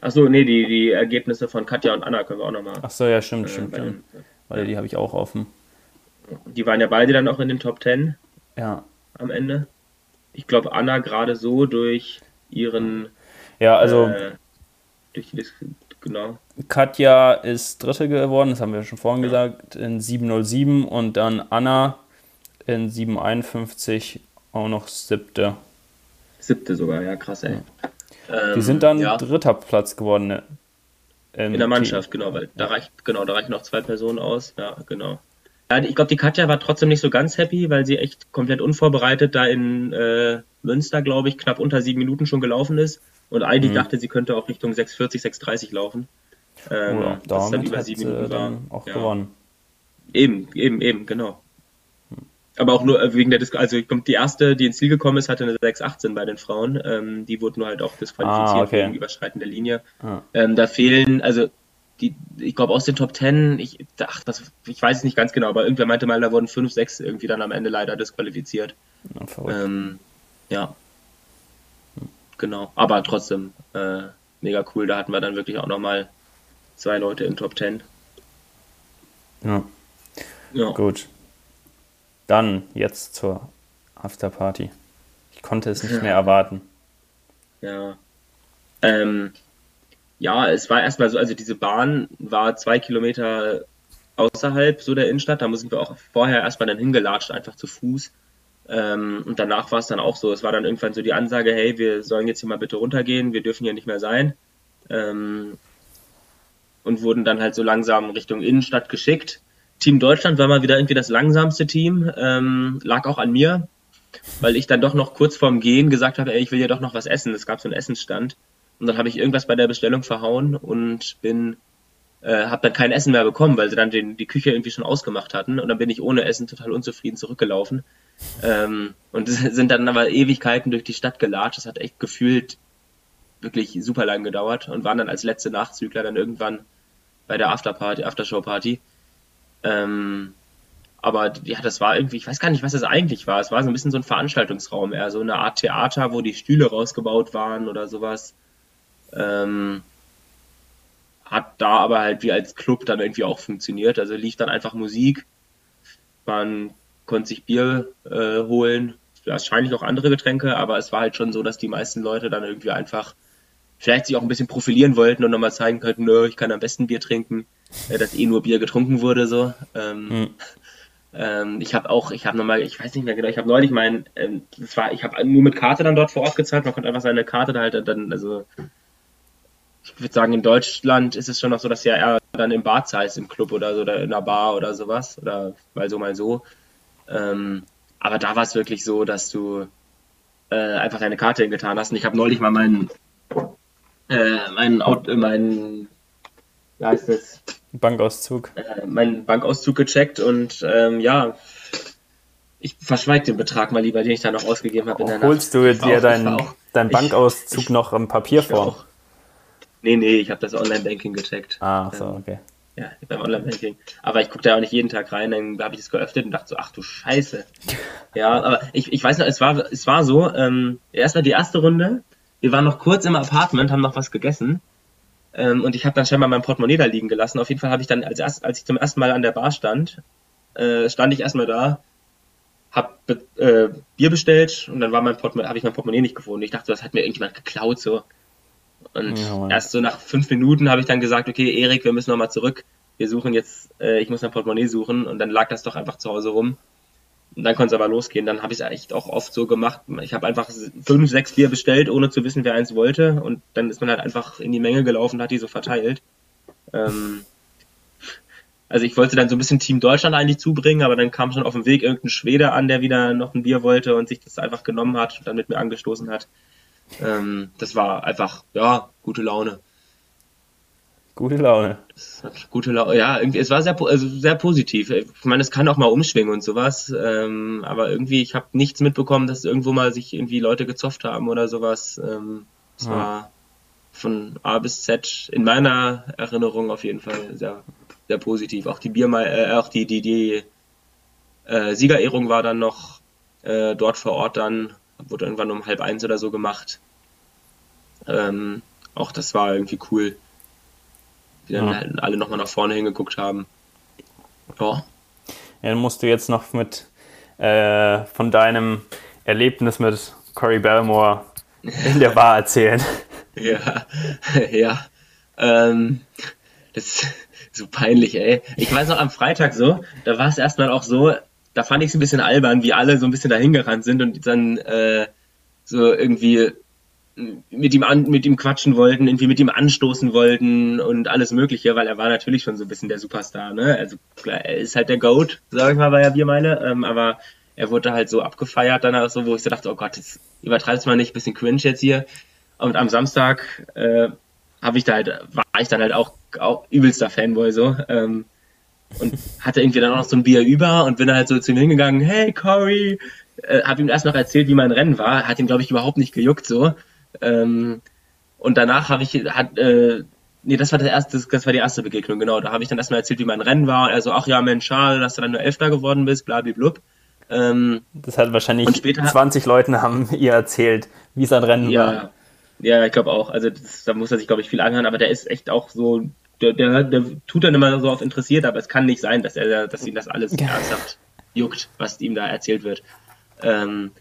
Achso, nee, die, die Ergebnisse von Katja und Anna können wir auch nochmal. Ach so, ja, stimmt, äh, stimmt, den- Weil die habe ich auch offen. Die waren ja beide dann auch in den Top 10 Ja. am Ende. Ich glaube, Anna gerade so durch ihren. Ja, also äh, durch die Dis genau. Katja ist Dritte geworden, das haben wir schon vorhin gesagt, in 707 und dann Anna in 751 auch noch Siebte. Siebte sogar, ja, krass, ey. Ähm, Die sind dann ja. dritter Platz geworden. ne? In der Team. Mannschaft, genau, weil da reicht, genau, da reichen noch zwei Personen aus. Ja, genau. Ja, ich glaube, die Katja war trotzdem nicht so ganz happy, weil sie echt komplett unvorbereitet da in äh, Münster, glaube ich, knapp unter sieben Minuten schon gelaufen ist. Und eigentlich Mhm. dachte, sie könnte auch Richtung 640, 630 laufen. Ähm, dass es dann über sieben sie Minuten war. dann auch Ja. gewonnen. Eben, eben, eben, genau. Aber auch nur äh, wegen der Dis also die erste, die ins Ziel gekommen ist, hatte eine 618 bei den Frauen. Ähm, die wurde nur halt auch disqualifiziert Ah, okay. wegen Überschreiten der Linie. Ah. Ähm, da fehlen, also die, ich glaube aus den Top Ten, ich, ach, das, ich weiß es nicht ganz genau, aber irgendwer meinte mal, da wurden fünf, sechs irgendwie dann am Ende leider disqualifiziert. Ja, ähm, ja. Genau. Aber trotzdem, äh, mega cool. Da hatten wir dann wirklich auch nochmal zwei Leute in Top Ten. Ja. ja. Gut. Dann jetzt zur Afterparty. Ich konnte es nicht ja. mehr erwarten. Ja. Ähm, ja, es war erstmal so, also diese Bahn war zwei Kilometer außerhalb so der Innenstadt. Da mussten wir auch vorher erstmal dann hingelatscht, einfach zu Fuß. Ähm, und danach war es dann auch so. Es war dann irgendwann so die Ansage, hey, wir sollen jetzt hier mal bitte runtergehen, wir dürfen hier nicht mehr sein. Ähm, und wurden dann halt so langsam Richtung Innenstadt geschickt. Team Deutschland war mal wieder irgendwie das langsamste Team, ähm, lag auch an mir, weil ich dann doch noch kurz vorm Gehen gesagt habe, ey, ich will ja doch noch was essen. Es gab so einen Essensstand. Und dann habe ich irgendwas bei der Bestellung verhauen und bin, äh, habe dann kein Essen mehr bekommen, weil sie dann den, die Küche irgendwie schon ausgemacht hatten. Und dann bin ich ohne Essen total unzufrieden zurückgelaufen. Ähm, und sind dann aber Ewigkeiten durch die Stadt gelatscht. Das hat echt gefühlt wirklich super lang gedauert und waren dann als letzte Nachzügler dann irgendwann bei der Afterparty, Aftershow-Party. Ähm, aber ja, das war irgendwie, ich weiß gar nicht, was das eigentlich war. Es war so ein bisschen so ein Veranstaltungsraum, eher so eine Art Theater, wo die Stühle rausgebaut waren oder sowas. Ähm, hat da aber halt wie als Club dann irgendwie auch funktioniert. Also lief dann einfach Musik, man konnte sich Bier äh, holen, wahrscheinlich auch andere Getränke, aber es war halt schon so, dass die meisten Leute dann irgendwie einfach vielleicht sich auch ein bisschen profilieren wollten und nochmal zeigen könnten, nö, ich kann am besten Bier trinken, äh, dass eh nur Bier getrunken wurde so. Ähm, hm. ähm, ich habe auch, ich habe nochmal, ich weiß nicht mehr genau, ich habe neulich mein, ähm, das war, ich habe nur mit Karte dann dort vor Ort gezahlt, man konnte einfach seine Karte da halt dann, also ich würde sagen, in Deutschland ist es schon noch so, dass ja eher dann im Bar zahlst, im Club oder so, oder in einer Bar oder sowas, oder mal so, mal so. Ähm, aber da war es wirklich so, dass du äh, einfach deine Karte hingetan hast. Und ich habe neulich mal meinen, äh, meinen, Auto, meinen, wie heißt das? Bankauszug. Äh, meinen Bankauszug gecheckt und ähm, ja, ich verschweige den Betrag mal lieber, den ich da noch ausgegeben habe. Holst du dir deinen dein Bankauszug ich, noch im Papierform? Nee, nee, ich habe das Online-Banking gecheckt. Ah, so, ähm, okay. Ja, beim Online-Banking. Aber ich gucke da auch nicht jeden Tag rein, dann habe ich das geöffnet und dachte so, ach du Scheiße. Ja, aber ich, ich weiß noch, es war, es war so, ähm, erstmal die erste Runde, wir waren noch kurz im Apartment, haben noch was gegessen. Ähm, und ich habe dann scheinbar mein Portemonnaie da liegen gelassen. Auf jeden Fall habe ich dann, als, erst, als ich zum ersten Mal an der Bar stand, äh, stand ich erstmal da, hab äh, Bier bestellt und dann war mein Portemonnaie, habe ich mein Portemonnaie nicht gefunden. Ich dachte, das hat mir irgendjemand geklaut so. Und ja, erst so nach fünf Minuten habe ich dann gesagt, okay, Erik, wir müssen nochmal zurück. Wir suchen jetzt, äh, ich muss mein Portemonnaie suchen. Und dann lag das doch einfach zu Hause rum. Und dann konnte es aber losgehen. Dann habe ich es echt auch oft so gemacht. Ich habe einfach fünf, sechs Bier bestellt, ohne zu wissen, wer eins wollte. Und dann ist man halt einfach in die Menge gelaufen und hat die so verteilt. Ähm, also ich wollte dann so ein bisschen Team Deutschland eigentlich zubringen, aber dann kam schon auf dem Weg irgendein Schwede an, der wieder noch ein Bier wollte und sich das einfach genommen hat und dann mit mir angestoßen hat. Ähm, das war einfach, ja, gute Laune. Gute Laune. Gute Laune, ja, irgendwie, es war sehr, also sehr positiv. Ich meine, es kann auch mal umschwingen und sowas, ähm, aber irgendwie, ich habe nichts mitbekommen, dass irgendwo mal sich irgendwie Leute gezofft haben oder sowas. Ähm, es ja. war von A bis Z in meiner Erinnerung auf jeden Fall sehr, sehr positiv. Auch die Biermal, äh, auch die, die, die äh, Siegerehrung war dann noch äh, dort vor Ort dann wurde irgendwann um halb eins oder so gemacht. Ähm, auch das war irgendwie cool. Wie dann ja. halt alle nochmal nach vorne hingeguckt haben. Ja. Ja, dann musst du jetzt noch mit äh, von deinem Erlebnis mit Cory Belmore in der Bar erzählen. ja, ja. Ähm, das ist so peinlich, ey. Ich weiß noch am Freitag so, da war es erstmal auch so, da fand ich es ein bisschen albern, wie alle so ein bisschen dahin gerannt sind und dann äh, so irgendwie mit ihm an, mit ihm quatschen wollten, irgendwie mit ihm anstoßen wollten und alles Mögliche, weil er war natürlich schon so ein bisschen der Superstar, ne? Also klar, er ist halt der Goat, sag ich mal, bei der Biermeile, ähm, aber er wurde halt so abgefeiert danach so, wo ich so dachte, oh Gott, das übertreib's mal nicht, bisschen cringe jetzt hier. Und am Samstag äh, habe ich da halt, war ich dann halt auch, auch übelster Fanboy so. Ähm, und hatte irgendwie dann auch noch so ein Bier über und bin dann halt so zu ihm hingegangen, hey Cory, äh, hab ihm erst noch erzählt, wie mein Rennen war, hat ihn glaube ich überhaupt nicht gejuckt so. Ähm, und danach habe ich, hat, äh, Nee, das war das erste, das war die erste Begegnung, genau. Da habe ich dann erstmal erzählt, wie mein Rennen war. Und er so, ach ja, Mensch, schade, dass du dann nur Elfter geworden bist, blablablub. Ähm, das hat wahrscheinlich später, 20 Leuten haben ihr erzählt, wie sein Rennen ja, war. Ja, ich glaube auch. Also das, da muss er sich, glaube ich, viel anhören, aber der ist echt auch so, der, der, der tut dann immer so auf interessiert, aber es kann nicht sein, dass er, dass ihn das alles ja. ernsthaft juckt, was ihm da erzählt wird. Ähm,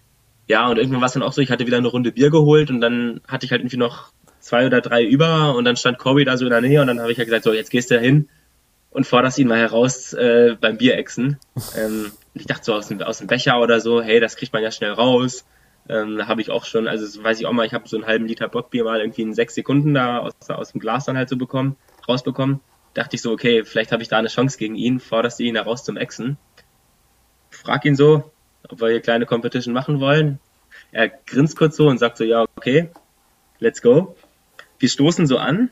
ja, und irgendwann war es dann auch so, ich hatte wieder eine Runde Bier geholt und dann hatte ich halt irgendwie noch zwei oder drei über und dann stand Corey da so in der Nähe und dann habe ich ja gesagt, so, jetzt gehst du da hin und forderst ihn mal heraus äh, beim Bierexen. Ähm, ich dachte so aus dem, aus dem Becher oder so, hey, das kriegt man ja schnell raus. Ähm, da habe ich auch schon, also weiß ich auch mal, ich habe so einen halben Liter Bockbier mal irgendwie in sechs Sekunden da aus, aus dem Glas dann halt so bekommen, rausbekommen. Dachte ich so, okay, vielleicht habe ich da eine Chance gegen ihn, forderst du ihn da raus zum Exen. Frag ihn so, ob wir hier kleine Competition machen wollen. Er grinst kurz so und sagt so, ja, okay, let's go. Wir stoßen so an,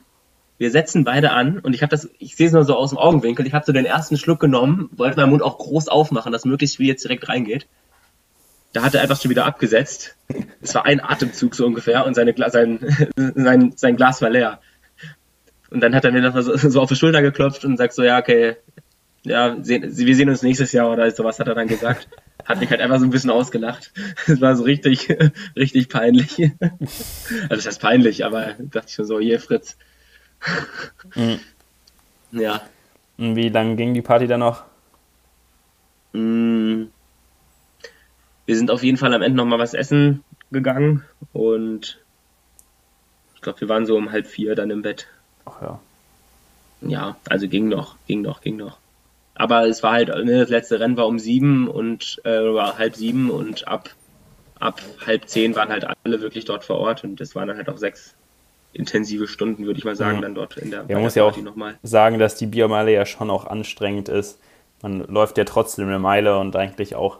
wir setzen beide an und ich habe das, ich sehe es nur so aus dem Augenwinkel, ich habe so den ersten Schluck genommen, wollte meinen Mund auch groß aufmachen, dass möglichst viel jetzt direkt reingeht. Da hat er einfach schon wieder abgesetzt. Es war ein Atemzug so ungefähr und seine, sein, sein, sein Glas war leer. Und dann hat er mir noch so, so auf die Schulter geklopft und sagt so, ja, okay, ja, sehen, wir sehen uns nächstes Jahr oder sowas hat er dann gesagt. Hat mich halt einfach so ein bisschen ausgelacht. Es war so richtig, richtig peinlich. Also das heißt peinlich, aber dachte ich schon so, hier Fritz. Mhm. Ja. Und wie lange ging die Party dann noch? Mm. Wir sind auf jeden Fall am Ende nochmal was essen gegangen und ich glaube, wir waren so um halb vier dann im Bett. Ach ja. Ja, also ging noch, ging noch, ging noch. Aber es war halt, ne, das letzte Rennen war um sieben und äh, war halb sieben und ab, ab halb zehn waren halt alle wirklich dort vor Ort und es waren dann halt auch sechs intensive Stunden, würde ich mal sagen, ja. dann dort in der Man muss ja auch sagen, dass die Biermeile ja schon auch anstrengend ist. Man läuft ja trotzdem eine Meile und eigentlich auch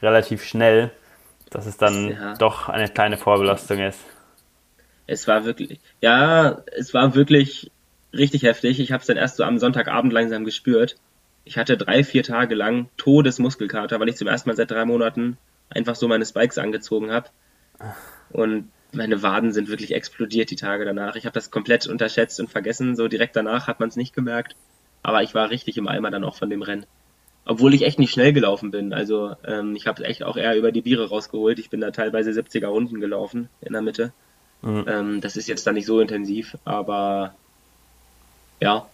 relativ schnell, dass es dann ja. doch eine kleine Vorbelastung ist. Es war wirklich, ja, es war wirklich richtig heftig. Ich habe es dann erst so am Sonntagabend langsam gespürt ich hatte drei, vier Tage lang Todesmuskelkater, weil ich zum ersten Mal seit drei Monaten einfach so meine Spikes angezogen habe. Und meine Waden sind wirklich explodiert die Tage danach. Ich habe das komplett unterschätzt und vergessen. So direkt danach hat man es nicht gemerkt. Aber ich war richtig im Eimer dann auch von dem Rennen. Obwohl ich echt nicht schnell gelaufen bin. Also ähm, ich habe echt auch eher über die Biere rausgeholt. Ich bin da teilweise 70er Runden gelaufen in der Mitte. Mhm. Ähm, das ist jetzt dann nicht so intensiv, aber ja,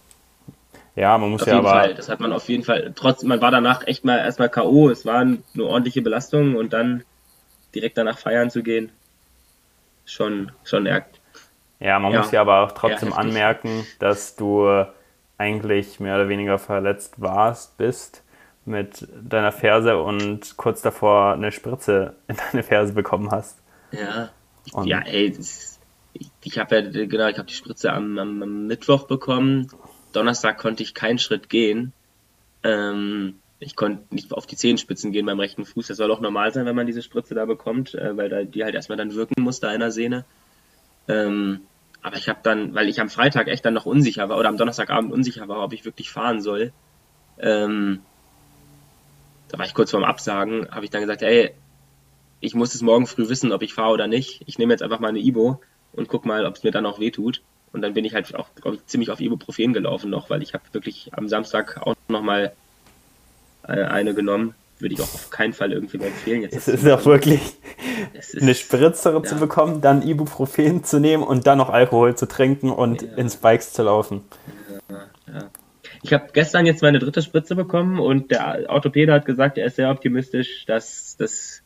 ja, man muss auf ja jeden aber. Fall. Das hat man auf jeden Fall. Trotzdem, man war danach echt mal erstmal K.O. Es war eine ordentliche Belastung und dann direkt danach feiern zu gehen, schon, schon eher. Ja, man ja, muss ja aber auch trotzdem anmerken, dass du eigentlich mehr oder weniger verletzt warst, bist mit deiner Ferse und kurz davor eine Spritze in deine Ferse bekommen hast. Ja, und ja, ey, das, ich, ich habe ja, genau, ich habe die Spritze am, am, am Mittwoch bekommen Donnerstag konnte ich keinen Schritt gehen. Ähm, ich konnte nicht auf die Zehenspitzen gehen beim rechten Fuß. Das soll auch normal sein, wenn man diese Spritze da bekommt, äh, weil da, die halt erstmal dann wirken muss da in der Sehne. Ähm, aber ich habe dann, weil ich am Freitag echt dann noch unsicher war oder am Donnerstagabend unsicher war, ob ich wirklich fahren soll, ähm, da war ich kurz vorm Absagen, habe ich dann gesagt, ey, ich muss es morgen früh wissen, ob ich fahre oder nicht. Ich nehme jetzt einfach mal eine Ibo und guck mal, ob es mir dann auch wehtut. Und dann bin ich halt auch, ich, ziemlich auf Ibuprofen gelaufen noch, weil ich habe wirklich am Samstag auch nochmal äh, eine genommen. Würde ich auch auf keinen Fall irgendwie empfehlen. Jetzt es ist auch wirklich ist, eine Spritze ja. zu bekommen, dann Ibuprofen zu nehmen und dann noch Alkohol zu trinken und ja. ins Bikes zu laufen. Ja, ja. Ich habe gestern jetzt meine dritte Spritze bekommen und der Orthopäde hat gesagt, er ist sehr optimistisch, dass das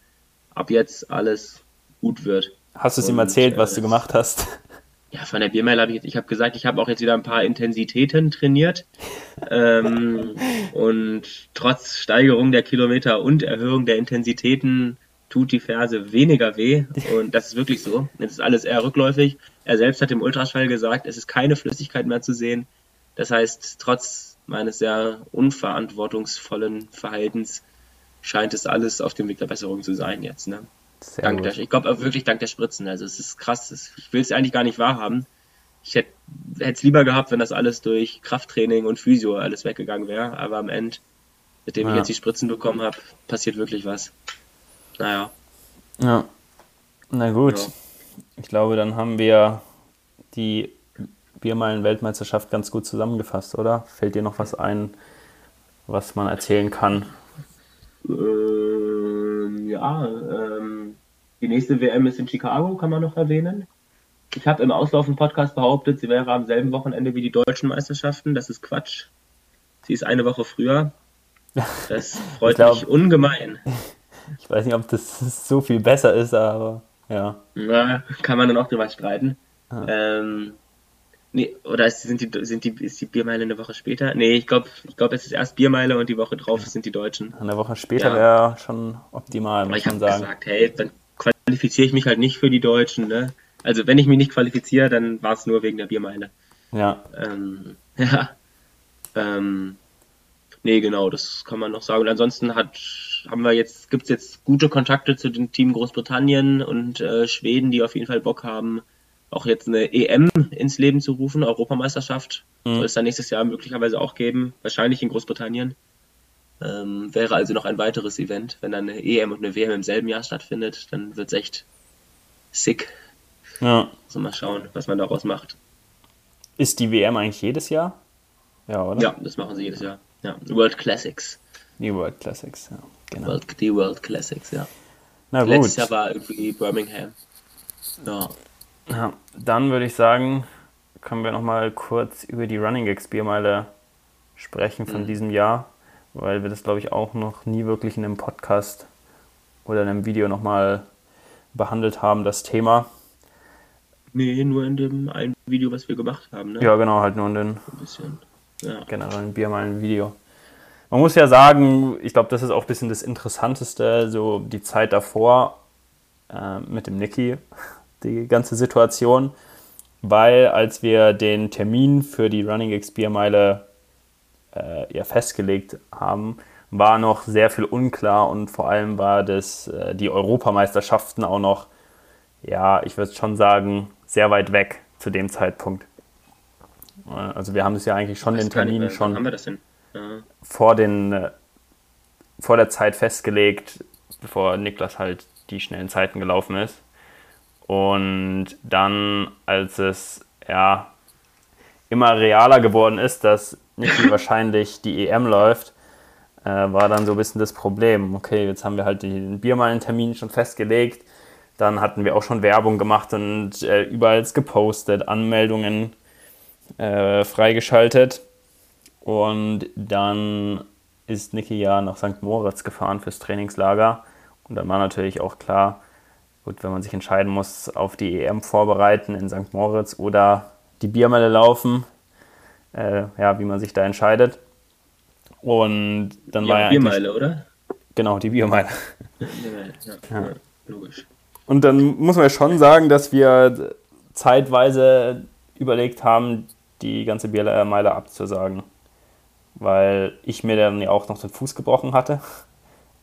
ab jetzt alles gut wird. Hast du es ihm erzählt, was äh, du gemacht hast? ja, von der Biermeile habe ich, ich habe gesagt, ich habe auch jetzt wieder ein paar Intensitäten trainiert. ähm, und trotz Steigerung der Kilometer und Erhöhung der Intensitäten tut die Ferse weniger weh. Und das ist wirklich so. Es ist alles eher rückläufig. Er selbst hat im Ultraschall gesagt, es ist keine Flüssigkeit mehr zu sehen. Das heißt, trotz meines sehr unverantwortungsvollen Verhaltens scheint es alles auf dem Weg der Besserung zu sein jetzt. Ne? Sehr dank der, ich glaube wirklich dank der Spritzen. Also es ist krass. Ich will es eigentlich gar nicht wahrhaben. Ich hätte es lieber gehabt, wenn das alles durch Krafttraining und Physio alles weggegangen wäre. Aber am Ende, seitdem ja. ich jetzt die Spritzen bekommen habe, passiert wirklich was. Naja. Ja. Na gut. Ja. Ich glaube, dann haben wir die Biermeilen-Weltmeisterschaft ganz gut zusammengefasst, oder? Fällt dir noch was ein, was man erzählen kann? Ähm, ja, ähm, die nächste WM ist in Chicago, kann man noch erwähnen. Ich habe im Auslaufen-Podcast behauptet, sie wäre am selben Wochenende wie die deutschen Meisterschaften. Das ist Quatsch. Sie ist eine Woche früher. Das freut glaub, mich ungemein. Ich weiß nicht, ob das so viel besser ist, aber ja. Na, kann man dann auch drüber streiten. Ah. Ähm, nee, oder ist, sind die, sind die, ist die Biermeile eine Woche später? Nee, ich glaube, ich glaub, es ist erst Biermeile und die Woche drauf sind die Deutschen. Eine Woche später ja. wäre schon optimal, muss ich man sagen. gesagt, hey, dann qualifiziere ich mich halt nicht für die Deutschen, ne? Also wenn ich mich nicht qualifiziere, dann war es nur wegen der Biermeile. Ja. Ähm, ja. Ähm, nee, genau, das kann man noch sagen. Und ansonsten hat, haben wir jetzt, gibt es jetzt gute Kontakte zu den Team Großbritannien und äh, Schweden, die auf jeden Fall Bock haben, auch jetzt eine EM ins Leben zu rufen, Europameisterschaft. Mhm. Soll es dann nächstes Jahr möglicherweise auch geben, wahrscheinlich in Großbritannien. Ähm, wäre also noch ein weiteres Event. Wenn dann eine EM und eine WM im selben Jahr stattfindet, dann wird es echt sick. Ja. Also mal schauen, was man daraus macht. Ist die WM eigentlich jedes Jahr? Ja, oder? Ja, das machen sie jedes Jahr. Ja, World Classics. Die World Classics, ja. Genau. World, die World Classics, ja. Na gut. Letztes Jahr war irgendwie Birmingham. Ja. Ja dann würde ich sagen, können wir nochmal kurz über die Running Gags Biermeile sprechen von mhm. diesem Jahr, weil wir das, glaube ich, auch noch nie wirklich in einem Podcast oder in einem Video nochmal behandelt haben, das Thema. Nee, nur in dem einen Video, was wir gemacht haben, ne? Ja, genau, halt nur in den Ein bisschen. Ja. generellen Biermeilen-Video. Man muss ja sagen, ich glaube, das ist auch ein bisschen das Interessanteste, so die Zeit davor äh, mit dem Niki, die ganze Situation, weil als wir den Termin für die Running X Biermeile äh, ja festgelegt haben, war noch sehr viel unklar und vor allem war das äh, die Europameisterschaften auch noch, ja, ich würde schon sagen, sehr weit weg zu dem Zeitpunkt. Äh, also wir haben es ja eigentlich schon den Termin schon vor den äh, vor der Zeit festgelegt, bevor Niklas halt die schnellen Zeiten gelaufen ist. Und dann, als es ja immer realer geworden ist, dass Niki wahrscheinlich die EM läuft, äh, war dann so ein bisschen das Problem. Okay, jetzt haben wir halt den Biermeilen-Termin schon festgelegt. Dann hatten wir auch schon Werbung gemacht und äh, überall gepostet, Anmeldungen äh, freigeschaltet. Und dann ist Niki ja nach St. Moritz gefahren fürs Trainingslager. Und dann war natürlich auch klar, gut, wenn man sich entscheiden muss, auf die EM vorbereiten in St. Moritz oder die Biermeile laufen, äh, ja, wie man sich da entscheidet. Und dann ja, war ja Biermeile, oder? Genau, die Biermeile. Ja, ja, ja, logisch. Und dann muss man ja schon sagen, dass wir zeitweise überlegt haben, die ganze Biermeile abzusagen. Weil ich mir dann ja auch noch den Fuß gebrochen hatte.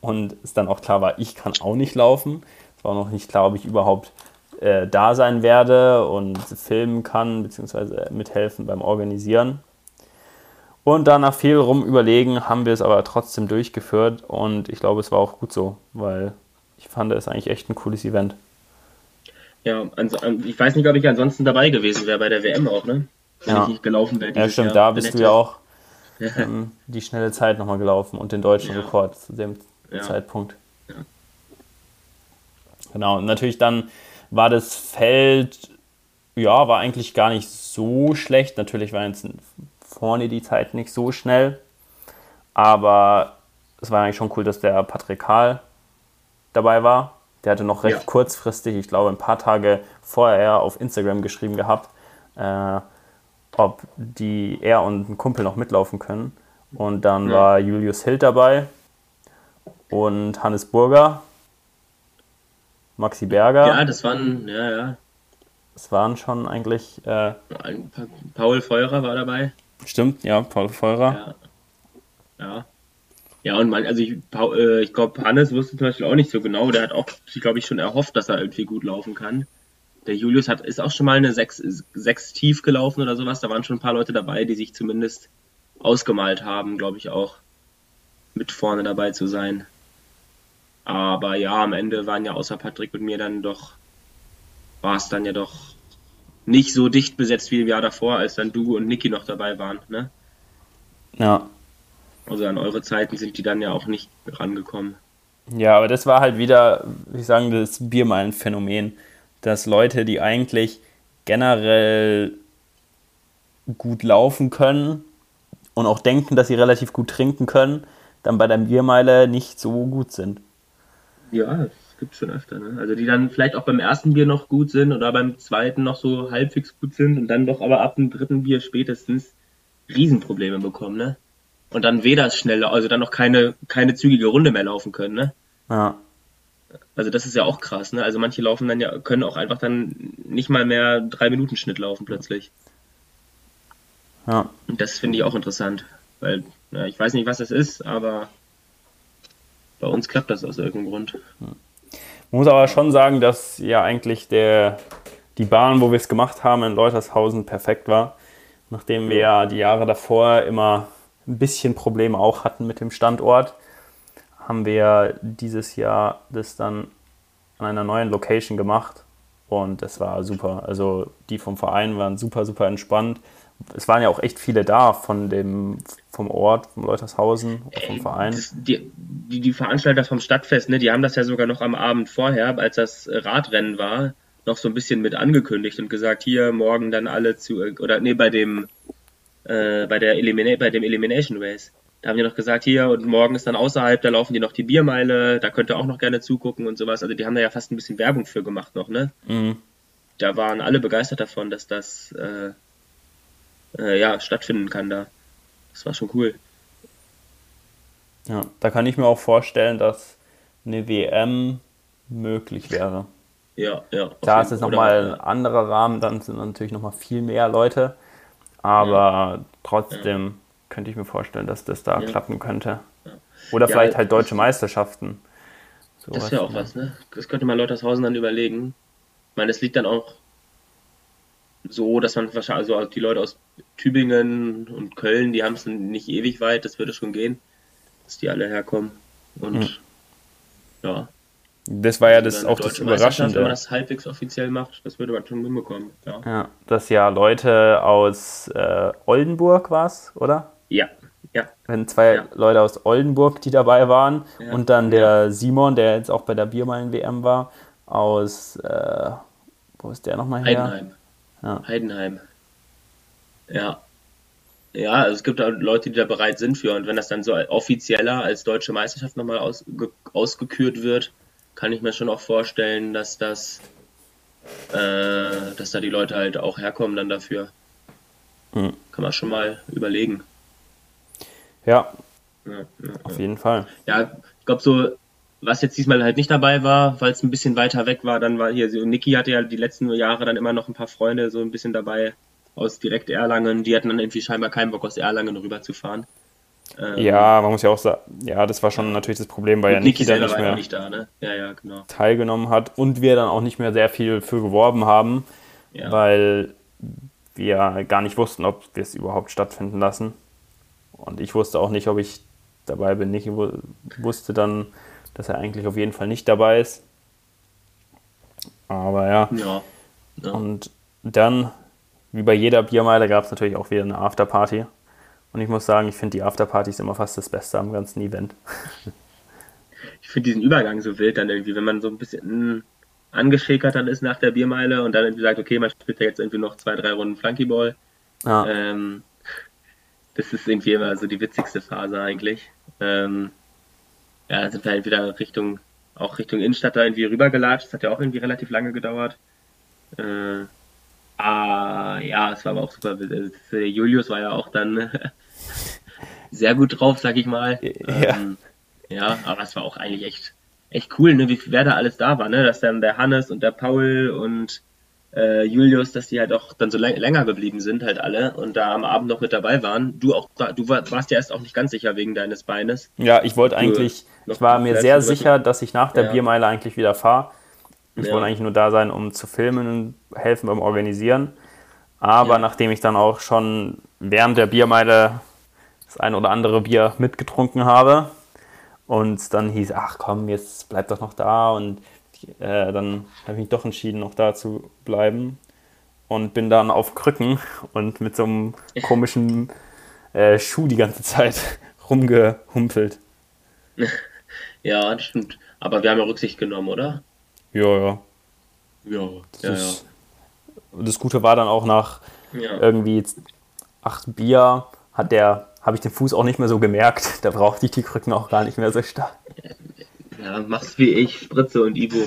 Und es dann auch klar war, ich kann auch nicht laufen. Es war noch nicht klar, ob ich überhaupt äh, da sein werde und filmen kann, beziehungsweise mithelfen beim Organisieren. Und dann nach viel rum überlegen haben wir es aber trotzdem durchgeführt und ich glaube, es war auch gut so, weil ich fand es eigentlich echt ein cooles Event. Ja, ich weiß nicht, ob ich ansonsten dabei gewesen wäre bei der WM auch, ne? Wenn ja. ich nicht gelaufen wäre. Ja, stimmt, Jahr. da bist du ja auch ähm, die schnelle Zeit nochmal gelaufen und den deutschen ja. Rekord zu dem ja. Zeitpunkt. Genau, und natürlich dann war das Feld, ja, war eigentlich gar nicht so schlecht. Natürlich war jetzt vorne die Zeit nicht so schnell, aber es war eigentlich schon cool, dass der Patrick Karl dabei war. Der hatte noch recht ja. kurzfristig, ich glaube ein paar Tage vorher auf Instagram geschrieben gehabt, äh, ob die er und ein Kumpel noch mitlaufen können. Und dann ja. war Julius Hild dabei und Hannes Burger, Maxi Berger. Ja, das waren, ja, ja. Das waren schon eigentlich. Äh, Paul Feurer war dabei. Stimmt, ja, Paul Feurer. Ja. Ja, ja und man, also ich, äh, ich glaube, Hannes wusste zum Beispiel auch nicht so genau. Der hat auch, ich glaube ich, schon erhofft, dass er irgendwie gut laufen kann. Der Julius hat, ist auch schon mal eine 6, 6 tief gelaufen oder sowas. Da waren schon ein paar Leute dabei, die sich zumindest ausgemalt haben, glaube ich auch, mit vorne dabei zu sein. Aber ja, am Ende waren ja außer Patrick und mir dann doch, war es dann ja doch nicht so dicht besetzt wie im Jahr davor, als dann du und Niki noch dabei waren. Ne? Ja. Also an eure Zeiten sind die dann ja auch nicht rangekommen. Ja, aber das war halt wieder, wie ich sagen, das Biermeilen-Phänomen, dass Leute, die eigentlich generell gut laufen können und auch denken, dass sie relativ gut trinken können, dann bei der Biermeile nicht so gut sind. Ja, das gibt schon öfter. Ne? Also die dann vielleicht auch beim ersten Bier noch gut sind oder beim zweiten noch so halbwegs gut sind und dann doch aber ab dem dritten Bier spätestens Riesenprobleme bekommen. Ne? Und dann weder schnell, also dann noch keine, keine zügige Runde mehr laufen können. Ne? Ja. Also das ist ja auch krass. Ne? Also manche laufen dann ja, können auch einfach dann nicht mal mehr drei Minuten Schnitt laufen plötzlich. Ja. Und das finde ich auch interessant, weil ja, ich weiß nicht, was das ist, aber bei uns klappt das aus irgendeinem Grund. Man muss aber schon sagen, dass ja eigentlich der, die Bahn, wo wir es gemacht haben in Leutershausen, perfekt war. Nachdem wir ja die Jahre davor immer ein bisschen Probleme auch hatten mit dem Standort, haben wir dieses Jahr das dann an einer neuen Location gemacht und das war super. Also die vom Verein waren super, super entspannt es waren ja auch echt viele da von dem, vom Ort, vom Leutershausen, vom Verein. Das, die, die, die, Veranstalter vom Stadtfest, ne, die haben das ja sogar noch am Abend vorher, als das Radrennen war, noch so ein bisschen mit angekündigt und gesagt, hier morgen dann alle zu, oder nee, bei dem, äh, bei der Elimina bei dem Elimination Race. Da haben die noch gesagt, hier und morgen ist dann außerhalb, da laufen die noch die Biermeile, da könnt ihr auch noch gerne zugucken und sowas. Also die haben da ja fast ein bisschen Werbung für gemacht noch, ne? Mhm. Da waren alle begeistert davon, dass das äh, äh, ja, stattfinden kann da. Das war schon cool. Ja, da kann ich mir auch vorstellen, dass eine WM möglich wäre. Ja, ja. Da ist es nochmal ein anderer Rahmen, dann sind natürlich nochmal viel mehr Leute. Aber ja. trotzdem ja. könnte ich mir vorstellen, dass das da ja. klappen könnte. Oder vielleicht halt deutsche Meisterschaften. So das wäre auch was, ne? Das könnte man Leutershausen dann überlegen. Ich meine, es liegt dann auch so, dass man wahrscheinlich, also die Leute aus Tübingen und Köln, die haben es nicht ewig weit, das würde schon gehen, dass die alle herkommen. Und mhm. ja. Das war ja das auch das Überraschende. Wenn man das halbwegs offiziell macht, das würde man schon hinbekommen. Ja, ja dass ja Leute aus äh, Oldenburg war es, oder? Ja, ja. Wenn zwei ja. Leute aus Oldenburg, die dabei waren, ja. und dann der Simon, der jetzt auch bei der Biermeilen-WM war, aus, äh, wo ist der nochmal her? Heidenheim. Ja. Heidenheim. Ja. Ja, also es gibt da Leute, die da bereit sind für. Und wenn das dann so offizieller als deutsche Meisterschaft nochmal ausge ausgekürt wird, kann ich mir schon auch vorstellen, dass das, äh, dass da die Leute halt auch herkommen dann dafür. Mhm. Kann man schon mal überlegen. Ja, ja, ja auf jeden Fall. Ja, ich glaube so, was jetzt diesmal halt nicht dabei war, weil es ein bisschen weiter weg war, dann war hier so, Niki hatte ja die letzten Jahre dann immer noch ein paar Freunde so ein bisschen dabei aus direkt Erlangen, die hatten dann irgendwie scheinbar keinen Bock aus Erlangen rüber zu fahren. Ähm, ja, man muss ja auch sagen, ja, das war schon natürlich das Problem, weil ja Niki dann nicht mehr nicht da, ne? ja, ja, genau. teilgenommen hat und wir dann auch nicht mehr sehr viel für geworben haben, ja. weil wir gar nicht wussten, ob wir es überhaupt stattfinden lassen. Und ich wusste auch nicht, ob ich dabei bin. Niki wusste dann, dass er eigentlich auf jeden Fall nicht dabei ist. Aber ja. ja, ja. Und dann, wie bei jeder Biermeile, gab es natürlich auch wieder eine Afterparty. Und ich muss sagen, ich finde die Afterparty ist immer fast das Beste am ganzen Event. ich finde diesen Übergang so wild dann irgendwie, wenn man so ein bisschen hm, angeschickert dann ist nach der Biermeile und dann irgendwie sagt, okay, man spielt ja jetzt irgendwie noch zwei, drei Runden Flunkyball. Ja. Ähm, das ist irgendwie immer so die witzigste Phase eigentlich. Ähm, ja, dann sind wir halt wieder Richtung, auch Richtung Innenstadt da irgendwie rübergelatscht. Das hat ja auch irgendwie relativ lange gedauert. Äh, ah, ja, es war aber auch super. Der Julius war ja auch dann sehr gut drauf, sag ich mal. Ja. Ähm, ja, aber es war auch eigentlich echt, echt cool, ne, wie wer da alles da war, ne? Dass dann der Hannes und der Paul und äh, Julius, dass die halt auch dann so länger geblieben sind, halt alle und da am Abend noch mit dabei waren. Du auch, du warst ja erst auch nicht ganz sicher wegen deines Beines. Ja, ich wollte eigentlich, ich war mir sehr sicher, dass ich nach der ja. Biermeile eigentlich wieder fahre. Ich ja. wollte eigentlich nur da sein, um zu filmen und helfen beim Organisieren. Aber ja. nachdem ich dann auch schon während der Biermeile das ein oder andere Bier mitgetrunken habe und dann hieß, ach komm, jetzt bleib doch noch da und äh, dann habe ich mich doch entschieden, noch da zu bleiben. und bin dann auf Krücken und mit so einem komischen äh, Schuh die ganze Zeit rumgehumpelt. Ja, das stimmt. Aber wir haben ja Rücksicht genommen, oder? Ja, ja. Ja, Das, ja, ja. ist, das Gute war dann auch nach Ja. irgendwie acht Bier hat der, habe ich den Fuß auch nicht mehr so gemerkt. Da brauchte ich die Krücken auch gar nicht mehr so stark. ja, mach's wie ich, Spritze und Ibu.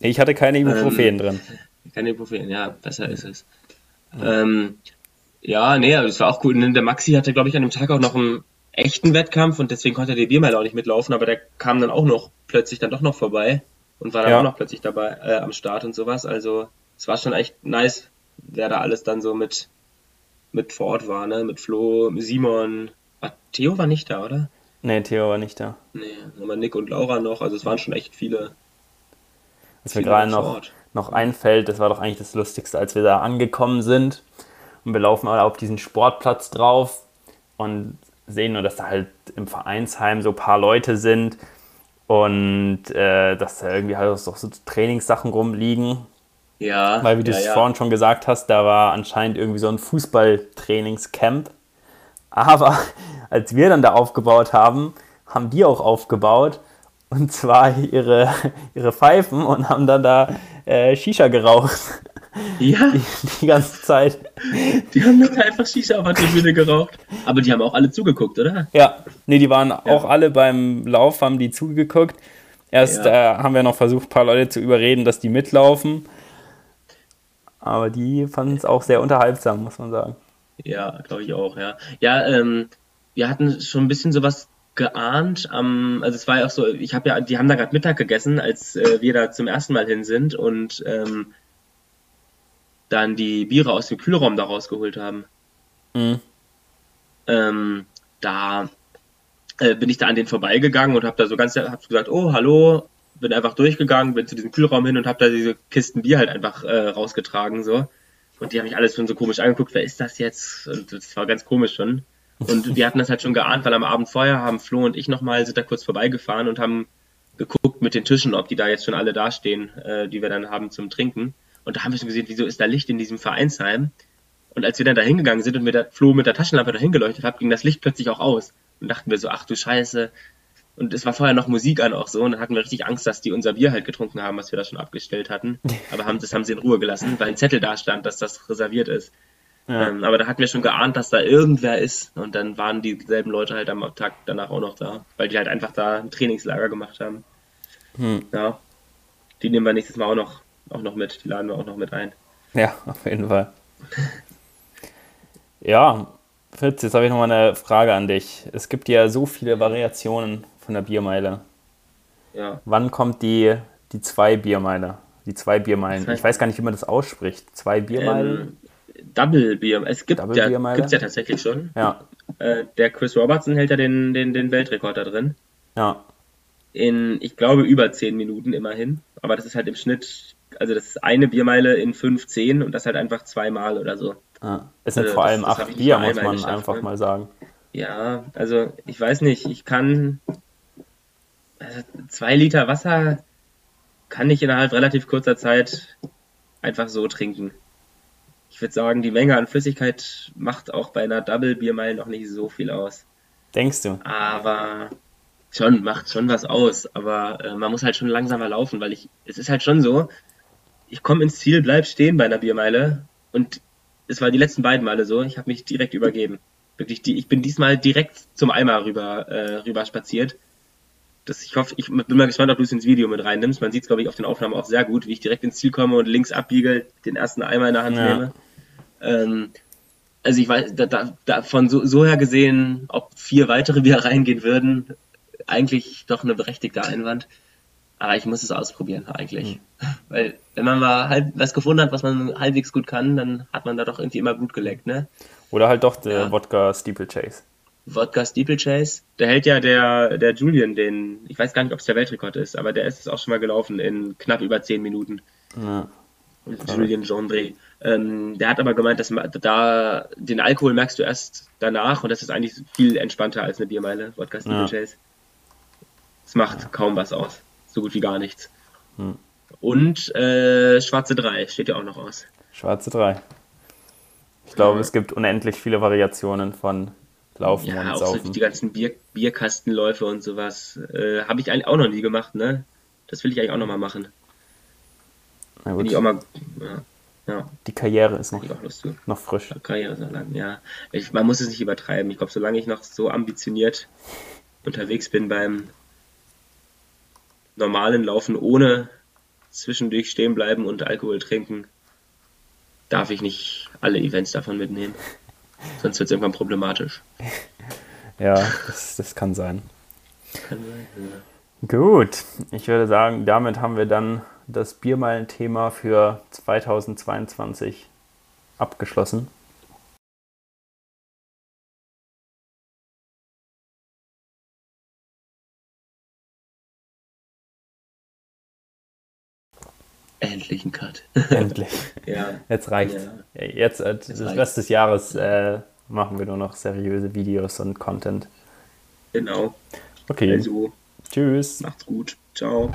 Ich hatte keine Ibuprofen Ähm, drin. Keine Ibuprofen, ja, besser ist es. Ähm, ja, nee, das war auch. Und Der Maxi hatte, glaube ich, an dem Tag auch noch einen echten Wettkampf und deswegen konnte er die Biermeile auch nicht mitlaufen, aber der kam dann auch noch plötzlich dann doch noch vorbei und war dann Ja. auch noch plötzlich dabei äh, am Start und sowas. Also es war schon echt nice, wer da alles dann so mit, mit vor Ort war, ne? Mit Flo, Simon. Ah, Theo war nicht da, oder? Nee, Theo war nicht da. Nee, aber Nick und Laura noch. Also es waren schon echt viele. Was mir gerade noch, noch einfällt, das war doch eigentlich das Lustigste, als wir da angekommen sind und wir laufen alle auf diesen Sportplatz drauf und sehen nur, dass da halt im Vereinsheim so ein paar Leute sind und äh, dass da irgendwie halt auch so Trainingssachen rumliegen. Ja, Weil, wie du ja, es ja. vorhin schon gesagt hast, da war anscheinend irgendwie so ein Fußballtrainingscamp. Aber als wir dann da aufgebaut haben, haben die auch aufgebaut. Und zwar ihre, ihre Pfeifen und haben dann da äh, Shisha geraucht. Ja, Die ganze Zeit. die haben dann einfach Shisha auf der Tribüne geraucht. Aber die haben auch alle zugeguckt, oder? Ja, nee, die waren auch alle beim Lauf, haben die zugeguckt. Erst Ja. äh, haben wir noch versucht, ein paar Leute zu überreden, dass die mitlaufen. Aber die fanden es auch sehr unterhaltsam, muss man sagen. Ja, glaube ich auch, ja. Ja, ähm, wir hatten schon ein bisschen sowas geahnt. Am, also es war ja auch so, ich habe ja, die haben da gerade Mittag gegessen, als äh, wir da zum ersten Mal hin sind und ähm, dann die Biere aus dem Kühlraum da rausgeholt haben. Mhm. Ähm, da äh, bin ich da an denen vorbeigegangen und habe da so ganz, hab gesagt, oh, hallo, bin einfach durchgegangen, bin zu diesem Kühlraum hin und habe da diese Kisten Bier halt einfach äh, rausgetragen so. Und die haben mich alles schon so komisch angeguckt, wer ist das jetzt? Und das war ganz komisch schon. Und wir hatten das halt schon geahnt, weil am Abend vorher haben Flo und ich nochmal, sind da kurz vorbeigefahren und haben geguckt mit den Tischen, ob die da jetzt schon alle dastehen, äh, die wir dann haben zum Trinken. Und da haben wir schon gesehen, wieso ist da Licht in diesem Vereinsheim? Und als wir dann da hingegangen sind und mir der Flo mit der Taschenlampe dahin geleuchtet hat, ging das Licht plötzlich auch aus. Und dachten wir so, ach du Scheiße. Und es war vorher noch Musik an auch so. Und dann hatten wir richtig Angst, dass die unser Bier halt getrunken haben, was wir da schon abgestellt hatten. Aber haben, das haben sie in Ruhe gelassen, weil ein Zettel da stand, dass das reserviert ist. Ja. Ähm, aber da hatten wir schon geahnt, dass da irgendwer ist. Und dann waren dieselben Leute halt am Tag danach auch noch da, weil die halt einfach da ein Trainingslager gemacht haben. Hm. Ja. Die nehmen wir nächstes Mal auch noch, auch noch mit. Die laden wir auch noch mit ein. Ja, auf jeden Fall. Ja, Fritz, jetzt habe ich noch mal eine Frage an dich. Es gibt ja so viele Variationen von der Biermeile. Ja. Wann kommt die, die zwei Biermeile? Die zwei Biermeilen. Ich weiß gar nicht, wie man das ausspricht. Zwei Biermeilen? Ähm, Double Bier. Es gibt Double ja, gibt's ja tatsächlich schon. Ja, Äh, der Chris Robertson hält ja den, den, den Weltrekord da drin. ja. In, ich glaube, über 10 Minuten immerhin. Aber das ist halt im Schnitt, also das ist eine Biermeile in 5, 10 und das halt einfach zweimal oder so. ja. Es sind Also vor das- allem das acht nicht Bier, muss man geschafft, einfach ne? mal sagen. Ja, also ich weiß nicht, ich kann also zwei Liter Wasser kann ich innerhalb relativ kurzer Zeit einfach so trinken. Ich würde sagen, die Menge an Flüssigkeit macht auch bei einer Double Biermeile noch nicht so viel aus. Denkst du? Aber schon, macht schon was aus. Aber äh, man muss halt schon langsamer laufen, weil ich, es ist halt schon so, ich komme ins Ziel, bleib stehen bei einer Biermeile und es war die letzten beiden Male so, ich habe mich direkt übergeben. Wirklich, die, ich bin diesmal direkt zum Eimer rüber, äh, rüber spaziert. Das, ich hoffe, ich bin mal gespannt, ob du es ins Video mit reinnimmst. Man sieht es, glaube ich, auf den Aufnahmen auch sehr gut, wie ich direkt ins Ziel komme und links abbiege, den ersten Eimer in der Hand Ja. nehme. Ähm, also ich weiß, da, da, da von so, so her gesehen, ob vier weitere wieder reingehen würden, eigentlich doch eine berechtigte Einwand. Aber ich muss es ausprobieren, eigentlich. Weil, wenn man mal halb, was gefunden hat, was man halbwegs gut kann, dann hat man da doch irgendwie immer Blut geleckt, ne? Oder halt doch der Ja. Wodka Steeplechase. Wodka Steeplechase, da hält ja der, der Julian den, ich weiß gar nicht, ob es der Weltrekord ist, aber der ist es auch schon mal gelaufen in knapp über zehn Minuten. Ja. Julien Gendry. Ähm, der hat aber gemeint, dass da den Alkohol merkst du erst danach und das ist eigentlich viel entspannter als eine Biermeile, Wodka Ja. Steeplechase. Es macht kaum was aus. So gut wie gar nichts. Hm. Und äh, Schwarze 3 steht ja auch noch aus. Schwarze 3. Ich glaube, es gibt unendlich viele Variationen von Laufen Ja, und auch so Saufen. die ganzen Bier, Bierkastenläufe und sowas. Äh, Habe ich eigentlich auch noch nie gemacht, ne? Das will ich eigentlich auch noch mal machen. Na Bin gut, ich auch mal. Ja, ja die Karriere ist noch, noch frisch. Karriere so lang, ja. Ich, man muss es nicht übertreiben. Ich glaube, solange ich noch so ambitioniert unterwegs bin beim normalen Laufen ohne zwischendurch stehen bleiben und Alkohol trinken, darf ich nicht alle Events davon mitnehmen. Sonst wird es irgendwann problematisch. Ja, das, das kann sein. Kann sein, ja. Gut, ich würde sagen, damit haben wir dann das Biermeilen-Thema für 2022 abgeschlossen. Endlich ein Cut. Endlich. ja. Jetzt reicht's. Ja. Jetzt, äh, das reicht's. Rest des Jahres äh, machen wir nur noch seriöse Videos und Content. Genau. Okay, Also, tschüss. macht's gut. Ciao.